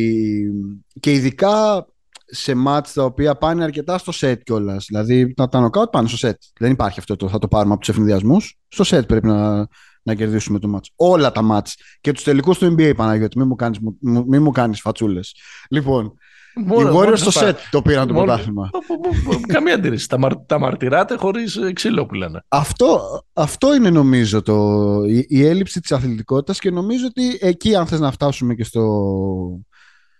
και ειδικά σε μάτς τα οποία πάνε αρκετά στο σετ κιόλας. Δηλαδή τα, τα νοκάουτ πάνε στο σετ. Δεν υπάρχει αυτό το θα το πάρουμε από τους ευνηδιασμούς. Στο σετ πρέπει να, να κερδίσουμε το μάτς. Όλα τα μάτς. Και τους τελικούς του NBA, Παναγιώτη. Μην μου κάνεις, μη μου κάνεις φατσούλες. Λοιπόν, οι Warriors στο σετ το πήραν το πρωτάθλημα. Καμία αντίρρηση. Τα, τα μαρτυράτε χωρίς ξύλο που λένε. Αυτό, αυτό είναι νομίζω το, η, η έλλειψη της αθλητικότητας και νομίζω ότι εκεί αν θες να φτάσουμε και στο,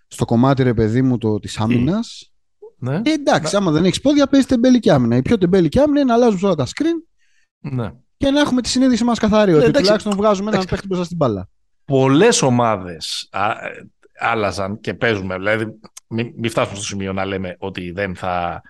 στο κομμάτι ρε παιδί μου το, της άμυνας ναι. Ε, εντάξει, άμα δεν έχεις πόδια, παίζει τεμπέλικη άμυνα. Η πιο τεμπέλικη άμυνα είναι να αλλάζουν όλα τα screen ναι και να έχουμε τη συνείδηση μας καθαρή. Ότι τουλάχιστον βγάζουμε έναν παίχτη μπροστά στην μπάλα. Πολλές ομάδες άλλαζαν και παίζουμε. Δηλαδή, μην, μην φτάσουμε στο σημείο να λέμε ότι δεν θα.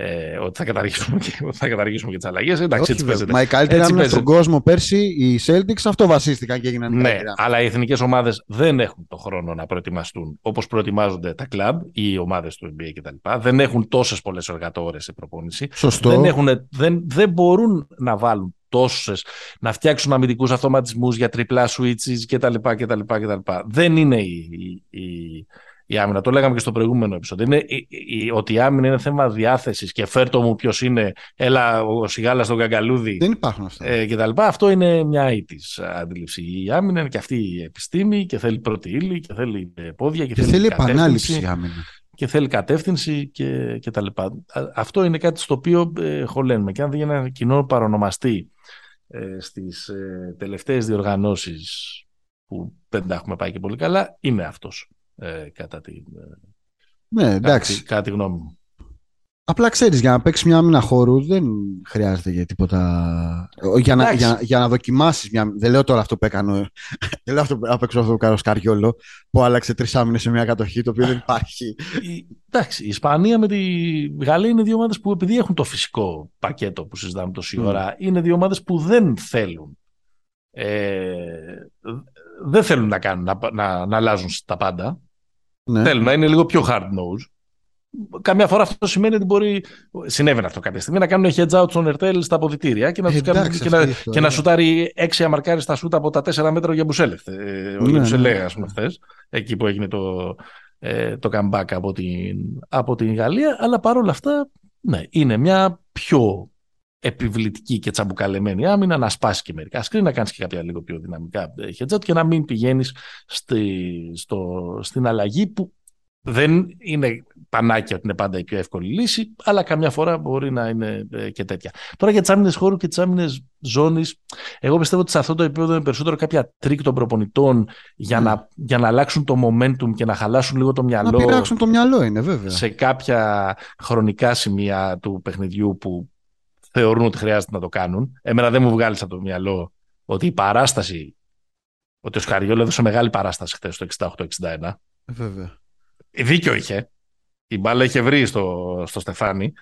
Ε, ότι θα καταργήσουμε και, θα καταργήσουμε και τις αλλαγές. Εντάξει, έτσι παίζεται. Μα η καλύτερη άμυνα στον κόσμο πέρσι, οι Celtics, αυτό βασίστηκαν και έγιναν. Ναι, αλλά οι εθνικές ομάδες δεν έχουν το χρόνο να προετοιμαστούν όπως προετοιμάζονται τα κλαμπ ή οι ομάδες του NBA κτλ. Δεν έχουν τόσες πολλές εργατόρες σε προπόνηση. Σωστό. Δεν, έχουν, δεν, δεν μπορούν να βάλουν τόσες, να φτιάξουν αμυντικούς αυτοματισμούς για τριπλά switches κτλ. κτλ, κτλ. Δεν είναι η, η, η άμυνα. Το λέγαμε και στο προηγούμενο επεισόδιο. Είναι ότι η άμυνα είναι θέμα διάθεσης και φέρτο μου ποιος είναι, έλα ο Σιγάλας στον Καγκαλούδι. Δεν υπάρχουν αυτά. Ε, και τα λοιπά. Αυτό είναι μια ήττη αντίληψη. Η άμυνα είναι και αυτή η επιστήμη και θέλει πρώτη ύλη και θέλει πόδια και, και θέλει, θέλει επανάληψη η άμυνα. Και θέλει κατεύθυνση και, και τα λοιπά. Αυτό είναι κάτι στο οποίο ε, χωλένουμε. Και αν δει ένα κοινό παρονομαστή ε, στις ε, τελευταίες διοργανώσεις που δεν τα έχουμε πάει και πολύ καλά, είναι αυτός ε, κατά, τη, ε, ναι, εντάξει. κατά, τη γνώμη μου. Απλά ξέρεις, για να παίξεις μια άμυνα χώρου δεν χρειάζεται για τίποτα. Για να, για, για να δοκιμάσεις μια. Δεν λέω τώρα αυτό που έκανε. δεν λέω αυτό που έπαιξε αυτό που έκανε ο Σκαριόλο, που άλλαξε τρεις άμυνες σε μια κατοχή, το οποίο δεν υπάρχει. Εντάξει, η Ισπανία με τη Γαλλία είναι δύο ομάδες που επειδή έχουν το φυσικό πακέτο που συζητάμε τόση ώρα, είναι δύο ομάδες που δεν θέλουν. Ε, δεν θέλουν να, κάνουν, να, να, να αλλάζουν τα πάντα. Ναι. Θέλουν να είναι λίγο πιο hard nose. Καμιά φορά αυτό σημαίνει ότι μπορεί. Συνέβαινε αυτό κάποια στιγμή να κάνουν hedge out στον Ερτέλ στα αποδητήρια και να, τους κάνουν, και, να, και να σουτάρει έξι αμαρκάρι στα σούτα από τα τέσσερα μέτρα για Μπουσέλεφ. Ε, ο ναι, ναι. ας πούμε, χθες, εκεί που έγινε το, ε, το comeback από την, από την Γαλλία. Αλλά παρόλα αυτά, ναι, είναι μια πιο επιβλητική και τσαμπουκαλεμένη άμυνα, να σπάσει και μερικά σκριν, να κάνεις και κάποια λίγο πιο δυναμικά hedge out και να μην πηγαίνεις στη, στην αλλαγή που δεν είναι πανάκια ότι είναι πάντα η πιο εύκολη λύση, αλλά καμιά φορά μπορεί να είναι ε, και τέτοια. Τώρα για τις άμυνες χώρου και τις άμυνες ζώνης, εγώ πιστεύω ότι σε αυτό το επίπεδο είναι περισσότερο κάποια τρικ των προπονητών για, να, mm. για να αλλάξουν το momentum και να χαλάσουν λίγο το μυαλό. Να πειράξουν το μυαλό, είναι βέβαια. Σε κάποια χρονικά σημεία του παιχνιδιού που θεωρούν ότι χρειάζεται να το κάνουν. Εμένα δεν μου βγάλει από το μυαλό ότι η παράσταση. Ότι ο Σκαριόλο έδωσε μεγάλη παράσταση χθες το 68-61. Βέβαια. Δίκιο είχε. Η μπάλα είχε βρει στο, στο στεφάνι.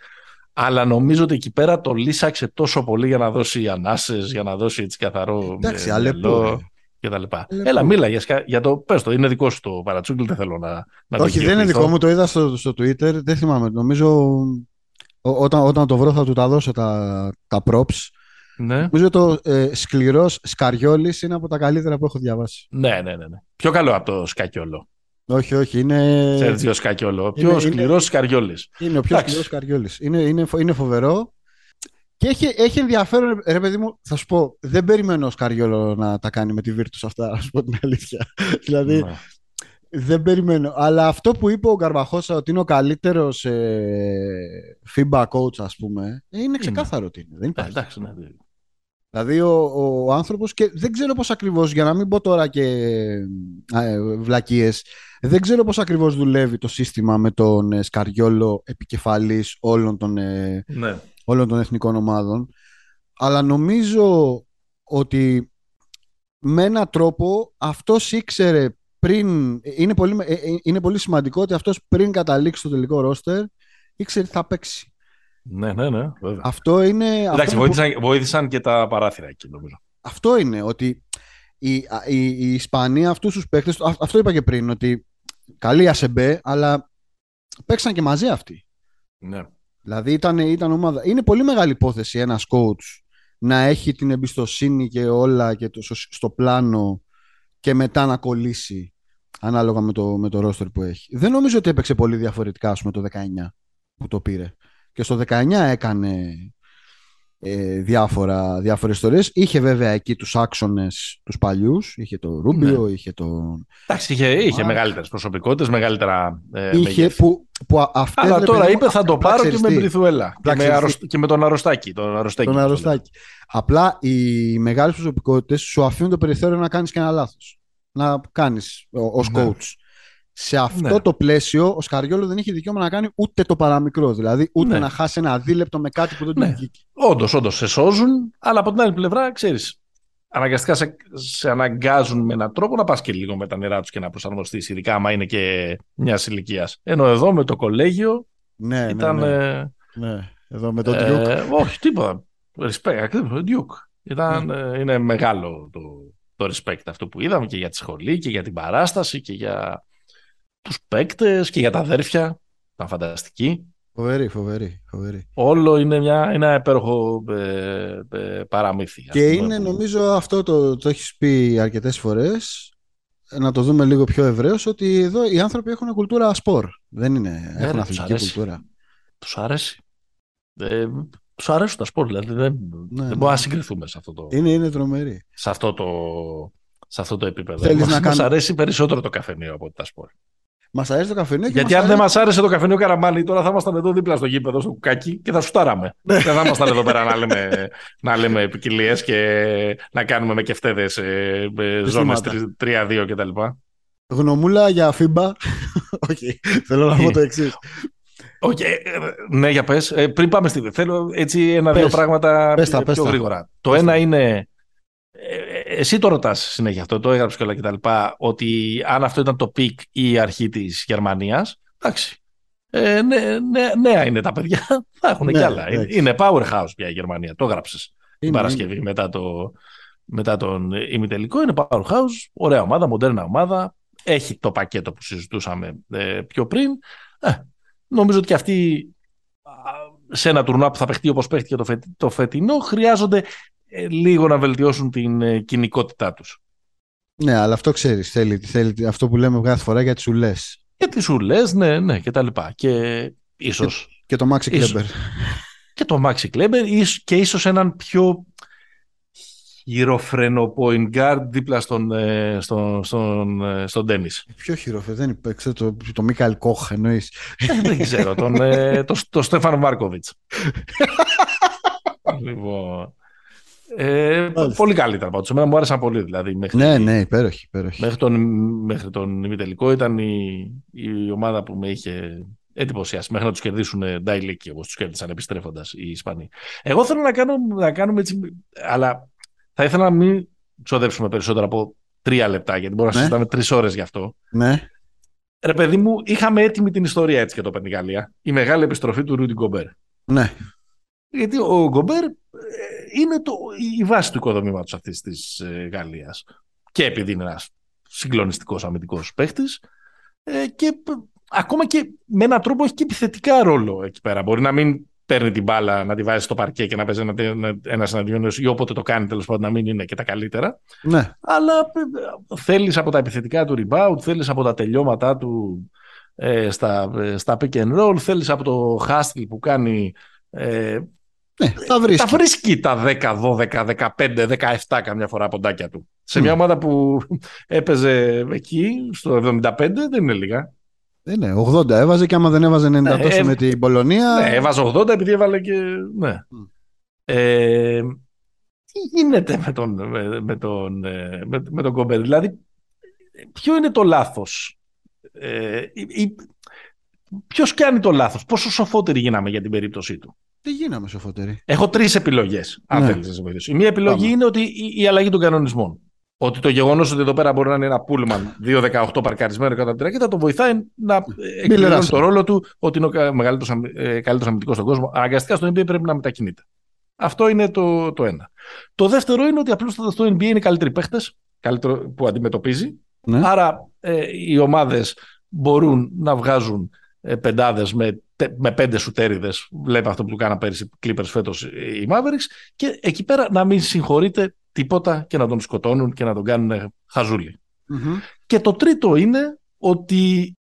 Αλλά νομίζω ότι εκεί πέρα το λύσαξε τόσο πολύ για να δώσει ανάσες, για να δώσει έτσι καθαρό Εντάξει, μυαλό και τα λοιπά. Έλα, μίλα για, για το. Πες το, είναι δικό σου το παρατσούκλι, δεν θέλω να. να Όχι, δεν είναι δικό μου, το είδα στο, στο Twitter. Δεν θυμάμαι. Νομίζω όταν, όταν το βρω θα του τα δώσω τα, τα props. Ναι. Νομίζω το ε, σκληρός Σκαριόλης είναι από τα καλύτερα που έχω διαβάσει. Ναι, ναι, ναι. ναι. Πιο καλό από το Σκακιόλο. Όχι, όχι. Είναι. Σέρτζιο Σκακιόλο; Ο πιο σκληρός Σκαριόλης. Είναι ο πιο σκληρός Σκαριόλης. Είναι, είναι, είναι φοβερό. Και έχει, έχει ενδιαφέρον, ρε παιδί μου, θα σου πω, δεν περιμένω ο Σκαριόλο να τα κάνει με τη Virtus αυτά, να σου πω την αλήθεια. δηλαδή, ναι. Δεν περιμένω. Αλλά αυτό που είπε ο Γκαρμπαχώσα ότι είναι ο καλύτερος ε, FIBA coach, ας πούμε, είναι ξεκάθαρο ότι είναι. Δεν υπάρχει. Ε, εντάξει, ναι. Δηλαδή ο, ο άνθρωπος και δεν ξέρω πώς ακριβώς, για να μην πω τώρα και ε, βλακίες, δεν ξέρω πώς ακριβώς δουλεύει το σύστημα με τον ε, Σκαριόλο επικεφαλής όλων των, ε, ναι. όλων των εθνικών ομάδων, αλλά νομίζω ότι με έναν τρόπο αυτός ήξερε πριν, είναι πολύ, ε, ε, είναι πολύ σημαντικό ότι αυτός πριν καταλήξει το τελικό ρόστερ ήξερε τι θα παίξει. Ναι, ναι, ναι. Βέβαια. Αυτό είναι. Εντάξει, αυτό βοήθησαν, που... βοήθησαν και τα παράθυρα εκεί, νομίζω. Αυτό είναι. Ότι η, η, η Ισπανία αυτούς τους παίκτες. Αυτό είπα και πριν. Ότι καλή ΑΣΕΜΠΕ, αλλά παίξαν και μαζί αυτοί. Ναι. Δηλαδή ήταν, ήταν ομάδα. Είναι πολύ μεγάλη υπόθεση ένας coach να έχει την εμπιστοσύνη και όλα και το, στο πλάνο και μετά να κολλήσει ανάλογα με το, με το roster που έχει. Δεν νομίζω ότι έπαιξε πολύ διαφορετικά με το 19 που το πήρε. Και στο 19 έκανε ε, διάφορα, διάφορες ιστορίες. Είχε βέβαια εκεί τους άξονες τους παλιούς. Είχε το Ρούμπιο, ναι. είχε το... Εντάξει, είχε, είχε μεγαλύτερες προσωπικότητες, μεγαλύτερα ε, είχε που, που αυτές, Αλλά τώρα είπε θα το πάρω και με Μπριθουέλα. Και, με αρρωσ... και με τον Αρωστάκη. Τον Αρωστάκη, τον Αρωστάκη. Απλά οι μεγάλες προσωπικότητες σου αφήνουν το περιθώριο να κάνεις και ένα λάθος. Να κάνεις ως ναι. coach. Σε αυτό ναι. το πλαίσιο, ο Σκαριόλο δεν είχε δικαίωμα να κάνει ούτε το παραμικρό. Δηλαδή, ούτε ναι. να χάσει ένα δίλεπτο με κάτι που δεν ναι. του βγήκε. Όντως, όντως, σε σώζουν, αλλά από την άλλη πλευρά, ξέρεις, αναγκαστικά σε, σε αναγκάζουν με έναν τρόπο να πας και λίγο με τα νερά τους και να προσαρμοστείς, ειδικά άμα είναι και μιας ηλικίας. Ενώ εδώ με το κολέγιο ναι, ναι ήταν. Ναι, ναι. ναι. Εδώ με τον ε, όχι, τίποτα. Respect, ακριβώς. Duke. Ήταν, ε, είναι μεγάλο το, το respect αυτό που είδαμε και για τη σχολή και για την παράσταση και για τους παίκτες και για τα αδέρφια. Ήταν φανταστική. Φοβερή, φοβερή, φοβερή. Όλο είναι μια, ένα υπέροχο ε, ε, παραμύθι. ας Και πούμε, είναι που- νομίζω αυτό το, το έχεις πει αρκετές φορές να το δούμε λίγο πιο ευρέως ότι εδώ οι άνθρωποι έχουν κουλτούρα σπορ. Δεν είναι, Ναι, έχουν ρε, αθλητική τους αρέσει. κουλτούρα. Τους αρέσει. Ε, τους αρέσουν τα σπορ, δηλαδή δεν, Ναι, δεν ναι. μπορούμε να συγκριθούμε σε αυτό το, Είναι, είναι τρομερή. σε αυτό το, σε αυτό το επίπεδο. Θέλεις μας, να μας κάνω- αρέσει περισσότερο το καφενείο από ότι τα σπορ. Μας αρέσει το καφενείο και Γιατί μας αν δεν αρέσει- μας άρεσε το καφενείο Καραμάνι, τώρα θα ήμασταν εδώ δίπλα στο γήπεδο, στο κουκάκι και θα σουτάραμε. Ναι. δεν θα ήμασταν εδώ πέρα να λέμε, να λέμε ποικιλίες και να κάνουμε με κεφτέδες ε, ε, ζώνες Συστήματα. 3-2 κτλ. Γνωμούλα για FIBA. Όχι, θέλω να πω το εξής. Οκ, ε, ναι, για πες. Ε, πριν πάμε στη... Θέλω έτσι ένα-δύο Πες. πράγματα Πες τα, πιο πες τα. γρήγορα. Το Πες ένα τα. είναι... ε, εσύ το ρωτάς συνέχεια αυτό, το έγραψες και όλα και τα λοιπά, ότι αν αυτό ήταν το peak ή η αρχή της Γερμανίας, εντάξει. Ε, ναι, ναι, νέα είναι τα παιδιά, θα έχουν Ναι, κι άλλα. Είναι, εντάξει. είναι powerhouse πια η Γερμανία, το έγραψες την Είναι, Παρασκευή μετά, το, μετά τον ημιτελικό. Είναι powerhouse, ωραία ομάδα, μοντέρνα ομάδα. Έχει το πακέτο που συζητούσαμε ε, πιο πριν. Ε, νομίζω ότι και αυτοί α, σε ένα τουρνουά που θα παιχτεί όπως παίχτηκε το, φετι- το φετινό χρειάζονται ε, λίγο να βελτιώσουν την ε, κοινικότητά τους. Ναι, αλλά αυτό ξέρεις. Θέλει, θέλει αυτό που λέμε κάθε φορά για τις ουλές. Και τις ουλές, ναι, ναι, και τα λοιπά. Και ίσως Και το Maxi Ίσως. Kleber. και το Maxi Kleber ίσ- και ίσως έναν πιο γυροφρενο point guard δίπλα στον, ε, στον, στον, ε, στον τέννις. Ποιο χειρόφε, δεν υπάρχει. Το, το Μίκαλ Κόχ εννοείς. Ε, δεν ξέρω, τον, ε, το, το Στέφαν Μάρκοβιτς. λοιπόν, ε, Μάλιστα. πολύ καλύτερα πάντως. Εμένα μου άρεσαν πολύ. Δηλαδή, μέχρι, Ναι, ναι, υπέροχη, υπέροχη. μέχρι, τον, μέχρι τον ημιτελικό ήταν η, η ομάδα που με είχε εντυπωσιάσει. Μέχρι να τους κερδίσουν Ντάιλικη όπως τους κέρδισαν επιστρέφοντας οι Ισπανοί. Εγώ θέλω να, κάνω, να κάνουμε έτσι, αλλά θα ήθελα να μην ξοδέψουμε περισσότερο από τρία λεπτά, γιατί μπορούμε να Ναι. συζητάμε τρεις ώρες γι' αυτό. Ναι, Ρε παιδί μου, είχαμε έτοιμη την ιστορία έτσι και το παίρνει η Γαλλία. Η μεγάλη επιστροφή του Ρούντι Γκομπέρ. ναι. Γιατί ο Γκομπέρ ε, είναι το, η βάση του οικοδομήματος αυτής της ε, Γαλλίας. Και επειδή είναι ένας συγκλονιστικός αμυντικός παίχτης ε, και π, ακόμα και με έναν τρόπο έχει και επιθετικά ρόλο εκεί πέρα. Μπορεί να μην παίρνει την μπάλα να τη βάζει στο παρκέ και να παίζει ένα, ένα, ένας εναντίον ή όποτε το κάνει τέλος πάντων να μην είναι και τα καλύτερα. ναι. Αλλά ε, θέλεις από τα επιθετικά του rebound, θέλεις από τα τελειώματά του ε, στα, ε, στα pick and roll, θέλεις από το hustle που κάνει ε, Ναι, τα βρίσκει. τα βρίσκει τα 10, 12, 15, 17 καμιά φορά ποντάκια του. Σε μια Μμ. ομάδα που έπαιζε εκεί στο 75 δεν είναι λίγα. Ε, ναι, 80 έβαζε και άμα δεν έβαζε 90 Ναι, τόσο ε, με την Πολωνία. Ναι, έβαζε 80 επειδή έβαλε και... Ναι. Μμ. Ε, τι γίνεται με τον, με, με τον, ε, με, με τον Κομπέρ; Δηλαδή, ποιο είναι το λάθος; Ε, ή- ή- ποιος κάνει το λάθος; Πόσο σοφότεροι γίναμε για την περίπτωσή του; Τι γίναμε σοφότεροι. Έχω τρεις επιλογές, αν Ναι. θέλεις να σε βοηθήσω. Η μία επιλογή Πάμε. είναι ότι η, η αλλαγή των κανονισμών. Ότι το γεγονός ότι εδώ πέρα μπορεί να είναι ένα πούλμαν 2-18 παρκαρισμένο κατά την τρακέτα το βοηθάει να ε, εκπληρώνει Russell. το ρόλο του ότι είναι ο κα- μεγαλύτερος, αμυ- ε, καλύτερος αμυντικός στον κόσμο. Αναγκαστικά στο NBA πρέπει να μετακινείται. Αυτό είναι το, το ένα. Το δεύτερο είναι ότι απλούστατα στο NBA είναι καλύτεροι παίχτες που αντιμετωπίζει. Ναι. Άρα ε, οι ομάδες μπορούν να βγάζουν ε, πεντάδες με, τε- με πέντε σουτέριδες. Βλέπουμε αυτό που του κάναν πέρυσι οι Clippers φέτος ε, οι Mavericks. Και εκεί πέρα να μην συγχωρείται τίποτα και να τον σκοτώνουν και να τον κάνουν ε, χαζούλι. Μμμ. Και το τρίτο είναι ότι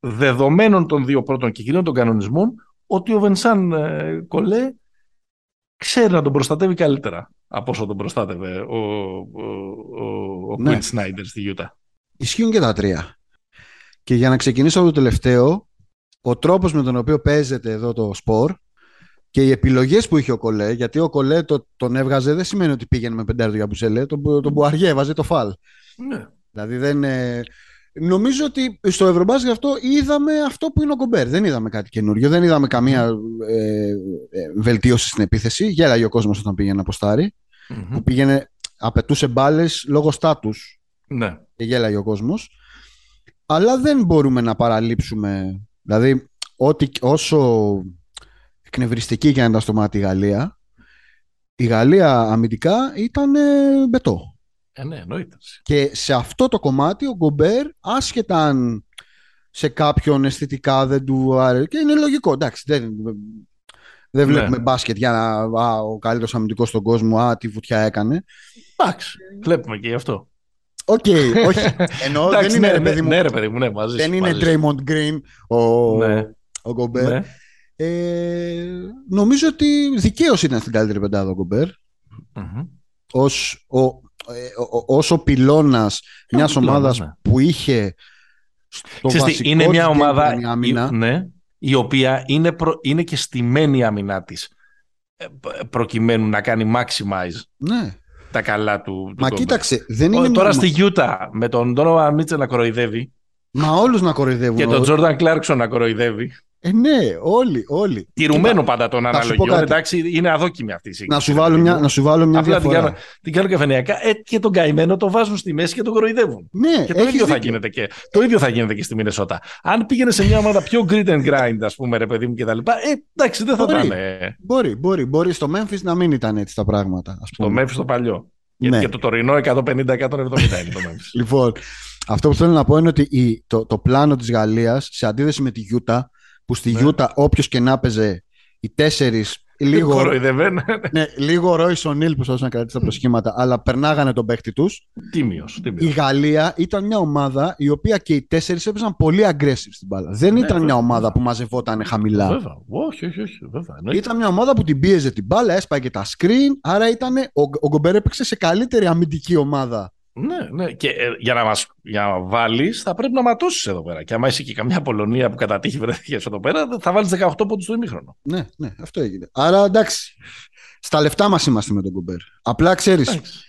δεδομένων των δύο πρώτων και κυρίων των κανονισμών, ότι ο Βενσάν ε, Κολέ ξέρει να τον προστατεύει καλύτερα από όσο τον προστάτευε ο, ο, ο, ο Ναι. Quinn Snyder στη Γιούτα. Ισχύουν και τα τρία. Και για να ξεκινήσω από το τελευταίο, ο τρόπος με τον οποίο παίζεται εδώ το σπορ και οι επιλογές που είχε ο Κολέ, γιατί ο Κολέ το, τον έβγαζε δεν σημαίνει ότι πήγαινε με πεντάρι για Μπουσέλε, τον, τον Μπουαριέ έβαζε το φαλ. Ναι. Δηλαδή δεν. ε, Νομίζω ότι στο Ευρωμπάσκετ αυτό είδαμε αυτό που είναι ο Κομπέρ. Δεν είδαμε κάτι καινούριο. Δεν είδαμε καμία ε, ε, βελτίωση στην επίθεση. Γέλαγε ο κόσμος όταν πήγαινε να ποστάρει. Μμμ. Που πήγαινε, απαιτούσε μπάλες λόγω στάτους ναι. και γέλαγε ο κόσμος. Αλλά δεν μπορούμε να παραλείψουμε. Δηλαδή, ό,τι, όσο εκνευριστική και αν ήταν στο μάτι η Γαλλία, η Γαλλία αμυντικά ήταν ε, μπετό. Ε, ναι, εννοείται. Και σε αυτό το κομμάτι ο Γκομπέρ, άσχετα αν σε κάποιον αισθητικά δεν του άρεσε. Και είναι λογικό. Εντάξει, δεν, δεν βλέπουμε Ναι. μπάσκετ για να. Α, ο καλύτερος αμυντικός στον κόσμο. Α, τι βουτιά έκανε. Εντάξει, βλέπουμε και γι' αυτό. Οκ, όχι. Ενώ δεν Εντάξει, είναι ναι, ρε ναι, παιδί μου. ναι, ρε παιδί μου, ναι, μαζί δεν σου, είναι μαζί σου. Draymond Green ο, Ναι. ο Γκομπέρ. Ναι. Ε, νομίζω ότι δικαίως ήταν στην καλύτερη πεντάδα ο Γκομπέρ. Μμμ. Ως ο, ε, ο, ως ο πυλώνας μιας πυλώνας, ομάδας ναι. που είχε στο Ξέρεις τι, βασικό είναι μια της game ομάδα plan η άμυνα. η, ναι, η οποία είναι, προ- είναι και στημένη η άμυνά της ε, π- προκειμένου να κάνει maximize Ναι. Τα καλά του, του Μα Gobert. κοίταξε, δεν Ο- είναι Τώρα μια... στη Γιούτα με τον Donovan Μίτσελ να κοροϊδεύει Μα όλους να κοροϊδεύουν. και τον όλοι. Τζόρνταν Κλάρκσον να κοροϊδεύει. Ε, ναι, όλοι, όλοι. Τηρουμένο Κοίτα, πάντα των θα σου πω αναλογιών. κάτι. Εντάξει, είναι αδόκιμη αυτή η σύγκριση. Να σου ρε βάλω παιδί μια, μου. να σου βάλω μια Απλά την διαφορά. κάνω, την κάνω καφενειακά. Ε, και τον καημένο το βάζουν στη μέση και τον κοροϊδεύουν. Ναι, Και το έχεις ίδιο, θα δίκιο. γίνεται και, το ίδιο θα γίνεται και στη Μινεσότα. Αν πήγαινε σε μια ομάδα πιο grit and grind, ας πούμε, ρε παιδί μου κτλ. Ε, εντάξει, δεν θα Μπορεί. ήταν ε, Μπορεί, μπορεί, μπορεί στο Memphis να μην ήταν έτσι τα πράγματα. Ας το πούμε. Memphis το παλιό. Γιατί Ναι. και το τωρινό 150-170 είναι το Memphis. Λοιπόν, αυτό που θέλω να πω είναι ότι η, το, το πλάνο της Γαλλίας σε αντίθεση με τη Γιούτα, που στη Ναι. Γιούτα όποιος και να παίζε οι τέσσερις λίγο, Κοροϊδεύεν. ναι, λίγο Ρόις Ονίλ που να κρατήσει τα προσχήματα, αλλά περνάγανε τον παίχτη τους. Τίμιος. Η Γαλλία ήταν μια ομάδα η οποία και οι τέσσερις έπαιζαν πολύ aggressive στην μπάλα. Δεν Ναι, ήταν μια βέβαια. ομάδα που μαζευόταν χαμηλά. Βέβαια. Όχι, όχι, όχι. Βέβαια. εννοείται. Ήταν μια ομάδα που την πίεζε την μπάλα, έσπαγε τα screen, άρα ήταν, ο, ο Γκομπέρ έπαιξε σε καλύτερη αμυντική ομάδα. Ναι, ναι. Και ε, για να, μας, για να βάλεις θα πρέπει να ματώσεις εδώ πέρα. Και άμα είσαι και καμιά Πολωνία που κατά τύχη βρέθηκε εδώ πέρα, θα βάλεις 18 πόντους στο ημίχρονο. Ναι, ναι, αυτό έγινε. Άρα εντάξει. Στα λεφτά μας είμαστε με τον Γκομπέρ. Απλά ξέρεις, Εντάξει.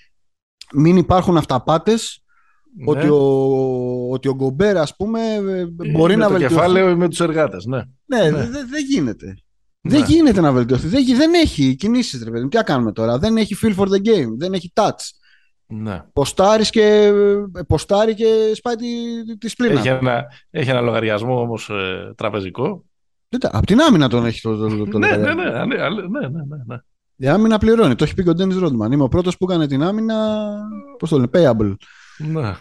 μην υπάρχουν αυταπάτες Ναι. ότι, ο, ότι ο Γκομπέρ, ας πούμε, ε, μπορεί με να το βελτιωθεί. κεφάλαιο ή με τους εργάτες, ναι. Ναι, Ναι. δεν δεν γίνεται. Ναι. Δεν γίνεται να βελτιωθεί. Δεν, γι- δεν έχει κινήσεις, ρε παιδί μου. Τι να κάνουμε τώρα; Δεν έχει feel for the game. Δεν έχει touch. Ναι. Ποστάρεις και, ε, ποστάρει και σπάει τη, τη σπλήνα. Έχει, ένα, έχει ένα λογαριασμό όμως ε, τραπεζικό. Κοίτα, Απ' την άμυνα τον έχει το, το, το, το ναι, ναι, λογαριασμό. ναι, ναι, ναι, ναι, ναι, ναι. Η άμυνα πληρώνει. Το έχει πει και ο Ντένις Ρόντμαν. Είμαι ο πρώτος που έκανε την άμυνα. Πώς το λένε, payable. ναι.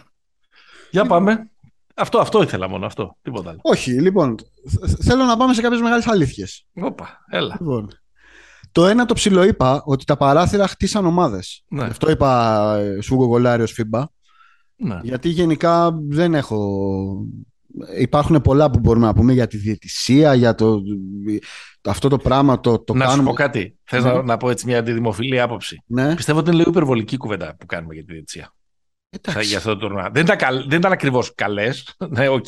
Για πάμε. Αυτό, αυτό ήθελα μόνο, αυτό. Τίποτα άλλο. Όχι, λοιπόν. θ- Θέλω να πάμε σε κάποιες μεγάλες αλήθειες. Όπα, έλα. Λοιπόν, το ένα το ψιλοείπα ότι τα παράθυρα χτίσαν ομάδες. Ναι, Αυτό είπα ε, Σούγκο Γολάριο Φίμπα. ναι. Γιατί γενικά δεν έχω. Υπάρχουν πολλά που μπορούμε να πούμε για τη διαιτησία, για το, το- αυτό το πράγμα το, το να σου κάνουμε. πω κάτι. Θες Ναι. να, να πω έτσι μια αντιδημοφιλή άποψη. Ναι, Πιστεύω ότι είναι λίγο υπερβολική κουβέντα που κάνουμε για τη διαιτησία. Εντάξει. Για αυτό το τουρνουά. Δεν ήταν, καλ, δεν ήταν ακριβώς καλές. ναι, οκ,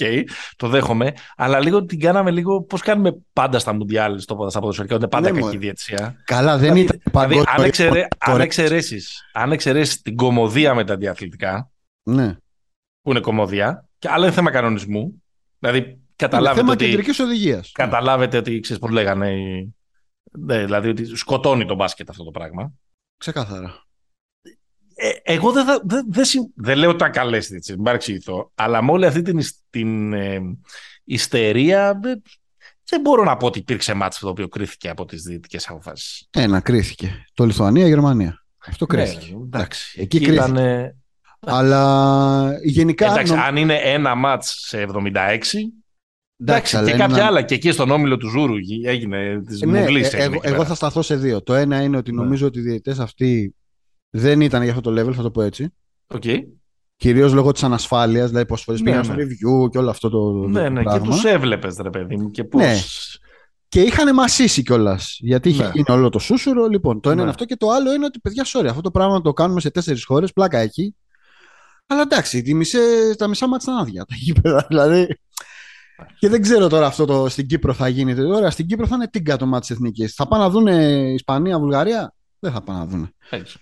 το δέχομαι. Αλλά λίγο την κάναμε λίγο. Πώς κάνουμε πάντα στα Μουντιάλ, στο, στα ποδοσφαιρικά, ότι είναι πάντα Ναι, κακή μωρέ. διαιτησία. Καλά, δεν Δηλαδή, ήταν Δηλαδή, αν, παγκόσμιο εξαιρε, αν, correct. εξαιρέσεις, αν εξαιρέσεις την κωμωδία με τα αντιαθλητικά, Ναι. που είναι κωμωδία, και άλλο είναι θέμα κανονισμού. Δηλαδή, Είναι καταλάβετε θέμα ότι, κεντρικής οδηγίας. καταλάβετε ότι ξέρεις πώς λέγανε. οι- Ναι, δηλαδή, ότι σκοτώνει το μπάσκετ αυτό το πράγμα. Ξεκάθαρα. Ε, εγώ δεν, θα- δεν, δεν, συ- δεν λέω ότι ήταν καλές έτσι, μην παρεξηγηθώ, αλλά με όλη αυτή την, υσ- την ε, ιστερία δεν, δεν μπορώ να πω ότι υπήρξε μάτς το οποίο κρίθηκε από τις δυτικές αποφάσεις. Ένα κρίθηκε. Το Λιθουανία-Γερμανία. Αυτό κρίθηκε. Ναι, εντάξει. Εκεί Εκεί ήταν, ε, Αλλά γενικά. εντάξει, νομ- αν είναι ένα μάτς σε 76, εντάξει, αλλά και είναι κάποια ένα- άλλα. Και εκεί στον όμιλο του Ζούρου γι- έγινε της Ναι, μουρλής ε, έγινε εγώ, εκεί εγώ πέρα. θα σταθώ σε δύο. Το ένα είναι ότι Ναι. νομίζω ότι οι διαιτητές αυτοί δεν ήταν για αυτό το level, θα το πω έτσι. Οκ. Κυρίως λόγω της ανασφάλειας, δηλαδή πόσες φορές Ναι, πήγαν στο ναι. review και όλο αυτό το, το Ναι, ναι, και πράγμα. τους έβλεπες ρε παιδί μου και πώς... Ναι. Και είχαν μασήσει κιόλας. Γιατί είχε Ναι. γίνει όλο το σούσουρο. Λοιπόν, το ένα Ναι. είναι αυτό. Και το άλλο είναι ότι, παιδιά, sorry, αυτό το πράγμα το κάνουμε σε τέσσερις χώρες, πλάκα έχει. Αλλά εντάξει, τη μισέ, τα μισά μάτια ήταν άδεια. Τα γήπεδα, δηλαδή. Και δεν ξέρω τώρα αυτό το στην Κύπρο θα γίνει. Τώρα στην Κύπρο θα είναι τίγκα το μάτι της εθνικής. Θα πάνε να δουν Ισπανία, Βουλγαρία; Δεν θα πάνε να δουν. Έτσι.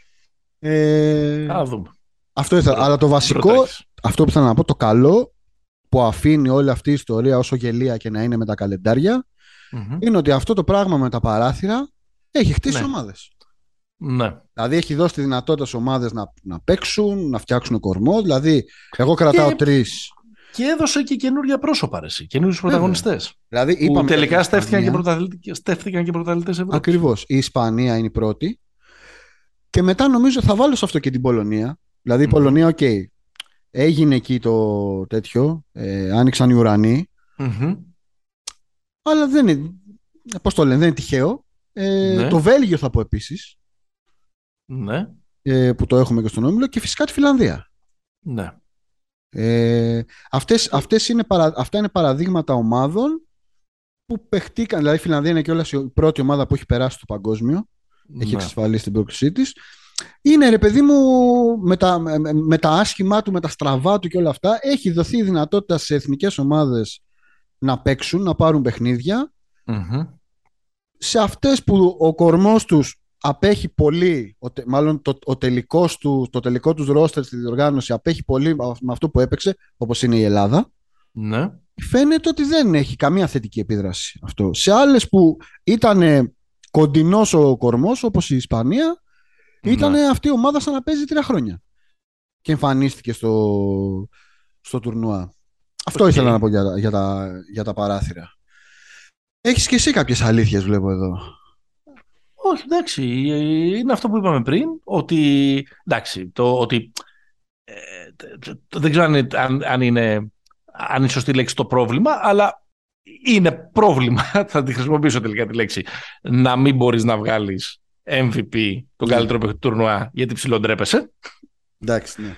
Ε, Α δούμε. αυτό ήθελα. Αλλά το βασικό, Προτρέχεις. αυτό που θέλω να πω, το καλό που αφήνει όλη αυτή η ιστορία όσο γελία και να είναι με τα καλεντάρια, Μμμ. είναι ότι αυτό το πράγμα με τα παράθυρα έχει χτίσει Ναι. ομάδες. Ναι. Δηλαδή έχει δώσει τη δυνατότητα σε ομάδες να, να παίξουν, να φτιάξουν κορμό. Δηλαδή, εγώ κρατάω Και- τρεις. Και έδωσε και καινούργια πρόσωπα, ρε, εσύ, καινούριους Βέβαια. πρωταγωνιστές. Δηλαδή, Που είπαμε για τελικά την στέφθηκαν και, Ισπανία. πρωταθλητές, στέφθηκαν και πρωταθλητές Ευρώπης. Ακριβώς. Η Ισπανία είναι η πρώτη. Και μετά νομίζω θα βάλω σε αυτό και την Πολωνία. Δηλαδή η Μμμ. Πολωνία, οκ. Έγινε εκεί το τέτοιο. Ε, άνοιξαν οι ουρανοί. Αλλά δεν είναι. Πώς το λένε, δεν είναι τυχαίο. Ε, Ναι. Το Βέλγιο θα πω επίσης. Ναι, Ε, που το έχουμε και στον Όμιλο. Και φυσικά τη Φιλανδία. ναι. Ε, αυτές, αυτές είναι παρα, αυτά είναι παραδείγματα ομάδων που παιχτήκαν. Δηλαδή η Φιλανδία είναι και η πρώτη ομάδα που έχει περάσει στο παγκόσμιο. Έχει ναι. εξασφαλίσει την πρόκλησή της. Είναι ρε παιδί μου με τα, με, με τα άσχημά του, με τα στραβά του και όλα αυτά. Έχει δοθεί η δυνατότητα σε εθνικές ομάδες να παίξουν, να πάρουν παιχνίδια. Μμμ. Σε αυτές που ο κορμός τους απέχει πολύ, ο, τε- μάλλον το, ο τελικός του, το τελικό τους ρόστερ στη διοργάνωση απέχει πολύ με αυτό που έπαιξε, όπως είναι η Ελλάδα. Ναι. Φαίνεται ότι δεν έχει καμία θετική επίδραση αυτό. Σε άλλες που ήταν κοντινός ο κορμός, όπως η Ισπανία, ήταν Ναι. αυτή η ομάδα σαν να παίζει τρία χρόνια. Και εμφανίστηκε στο, στο τουρνουά. Αυτό Οκ. ήθελα να πω για, τα- για, τα, για τα παράθυρα. Έχεις και εσύ κάποιες αλήθειες βλέπω εδώ. Όχι, εντάξει. Είναι αυτό που είπαμε πριν, ότι, εντάξει, το ότι ε, τε- τε- δεν ξέρω αν, είναι- αν, αν είναι αν είναι σωστή λέξη το πρόβλημα, αλλά είναι πρόβλημα, θα τη χρησιμοποιήσω τελικά τη λέξη, να μην μπορείς να βγάλεις MVP, τον Ναι. καλύτερο παίκτη του τουρνουά, γιατί ψιλοντρέπεσαι. Εντάξει, ναι.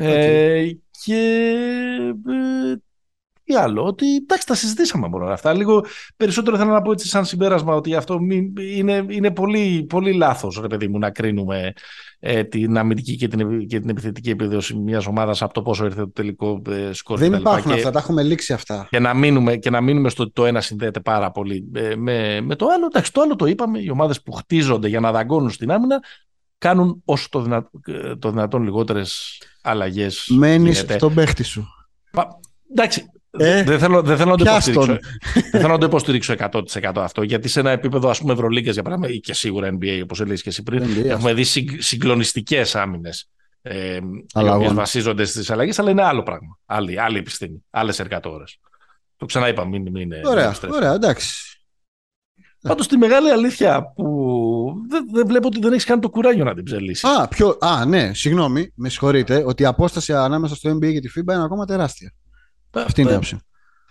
Ε, και ε, τι άλλο, ότι εντάξει τα συζητήσαμε από όλα αυτά. Λίγο περισσότερο θέλω να πω έτσι σαν συμπέρασμα ότι αυτό μη- είναι, είναι πολύ, πολύ λάθος ρε παιδί μου να κρίνουμε ε, την αμυντική και την, και την επιθετική επίδοση μιας ομάδας από το πόσο ήρθε το τελικό ε, σκορ. Δεν κτλ. υπάρχουν Και- αυτά, τα έχουμε λήξει αυτά. και να μείνουμε, και να μείνουμε στο ότι το ένα συνδέεται πάρα πολύ ε, με, με το άλλο. Εντάξει, το άλλο το είπαμε. Οι ομάδες που χτίζονται για να δαγκώνουν στην άμυνα κάνουν όσο το, δυνα, ε, το δυνατόν λιγότερες αλλαγές. Μένεις στον παίχτη σου. Εντάξει. Ε, δεν, θέλω, δεν, θέλω να το πιάσ' τον. υποστηρίξω, δεν θέλω να το υποστηρίξω 100% αυτό. Γιατί σε ένα επίπεδο, ας πούμε, Ευρωλίγκας για παράδειγμα, ή και σίγουρα NBA, όπως έλεγες και εσύ πριν, NBA, έχουμε δει συγκλονιστικές άμυνες. Ε, οι Αλλαγών. οποίες βασίζονται στις αλλαγές, αλλά είναι άλλο πράγμα. Άλλη, άλλη επιστήμη. Άλλες εργατόρες. Το ξαναείπα, μην, μην είναι. Ωραία, μην στρέφει. ωραία, εντάξει. Πάντως τη μεγάλη αλήθεια που δεν, δεν βλέπω ότι δεν έχεις κάνει το κουράγιο να την ψελίσεις. Α, πιο, α, ναι, συγγνώμη, με συγχωρείτε, ότι η απόσταση ανάμεσα στο NBA και τη FIBA είναι ακόμα τεράστια. Αυτή είναι η άποψη.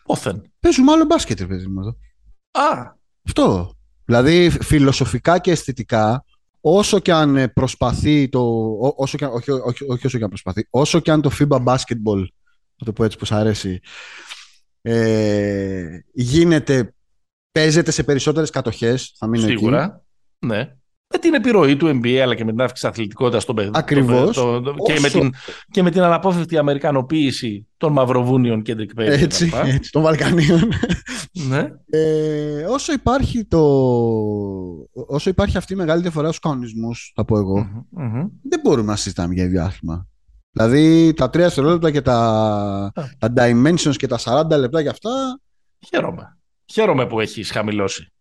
Όθεν. Παίζουμε άλλο μπάσκετ, ρε παιδί μου εδώ. Α, Αυτό. Δηλαδή, φιλοσοφικά και αισθητικά, όσο και αν ε, προσπαθεί το. ό- Όσο και, αν- όχι, όχι, όχι όσο και αν προσπαθεί, όσο και αν το FIBA basketball, να το πω έτσι που σ' αρέσει, ε, γίνεται, παίζεται σε περισσότερες κατοχές, θα μείνω εκεί. σίγουρα. Ναι. Με την επιρροή του NBA αλλά και με την αύξηση αθλητικότητας στον παιδί. Ακριβώς. το- το- και, με Όσο- την, και με την αναπόφευκτη αμερικανοποίηση των Μαυροβούνιων και Drake Perry. Έτσι, κτλ. έτσι, των Βαλκανίων. Ναι. Ε, όσο, υπάρχει το, όσο υπάρχει αυτή η μεγάλη διαφορά στους κανονισμούς, θα πω εγώ, Μμμ, μμμ. δεν μπορούμε να συζητάμε για διάστημα. Δηλαδή τα τρία δευτερόλεπτα και τα, Α. τα dimensions και τα 40 λεπτά και αυτά. Χαίρομαι. Χαίρομαι που έχεις χαμηλώσει.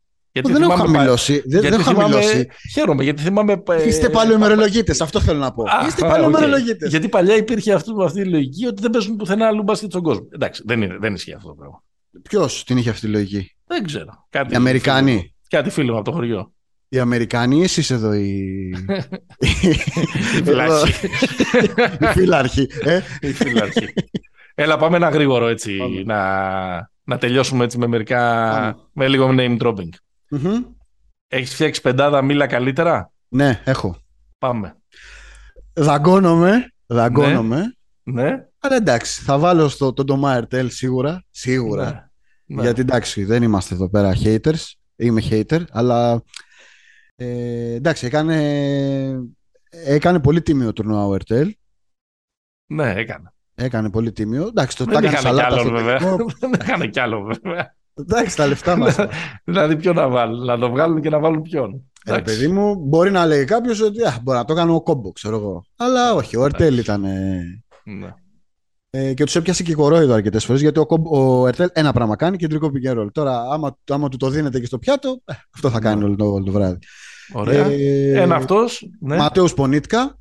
Γιατί δεν έχω θυμάμαι πα- χαμηλώσει. Δεν, γιατί δεν έχω θυμάμαι- χαμηλώσει. Χαίρομαι γιατί θυμάμαι. ε, Είστε παλαιοημερολογίτες, αυτό θέλω να πω. Α, Είστε α, παλαιοημερολογίτες. οκ. Γιατί παλιά υπήρχε αυτό, αυτή η λογική ότι δεν παίζουν πουθενά αλλού μπάσκετ στον κόσμο. Εντάξει, δεν, είναι, δεν ισχύει αυτό το πράγμα. Ποιος την είχε αυτή τη λογική, Δεν ξέρω. Κάτι Οι Αμερικανοί. φίλο- κάτι φίλο μου από το χωριό. Οι Αμερικανοί, εσεί εδώ οι. Η φυλάρχη. οι φύλαρχοι. Ε; Η φυλάρχη. Έλα, πάμε ένα γρήγορο έτσι. Πάμε. Να, να τελειώσουμε έτσι με μερικά. Πάμε. με λίγο name dropping. Μμμ. Έχεις φτιάξει πεντάδα μίλα καλύτερα; Ναι, έχω. Πάμε. Δαγκώνομαι. Δαγκώνομαι. Ναι. Αλλά εντάξει, θα βάλω στο, τον Τωμά Ερτέλ σίγουρα. Σίγουρα. Ναι. Γιατί εντάξει, δεν είμαστε εδώ πέρα haters. Είμαι hater, αλλά ε, εντάξει, έκανε, έκανε πολύ τίμιο τουρνουά ο Ερτέλ. Ναι, έκανε. Έκανε πολύ τίμιο. Εντάξει, το Δεν τα έκανε είχαν κι σαλάτα άλλον στο βέβαια. τελικό. Δεν είχαν κι άλλο βέβαια. Εντάξει, τα λεφτά μας. δηλαδή, ποιο να βάλουν. Να το βγάλουν και να βάλουν ποιον. Ε, Εντάξει. παιδί μου, μπορεί να λέει κάποιος ότι α, μπορεί να το κάνω ο κόμπο, ξέρω εγώ. Αλλά όχι, ο Ερτέλ ήταν. ε, Ναι. ε, και τους έπιασε και κορόιδο αρκετές φορές γιατί ο, Κομπ- ο Ερτέλ ένα πράγμα κάνει κεντρικό pick Τώρα, άμα, άμα του το δίνετε και στο πιάτο, ε, αυτό θα κάνει Ναι. όλο το, όλο το βράδυ. Ωραία. Ε, Ένα αυτός. Ναι. Ματέος Πονίτκα,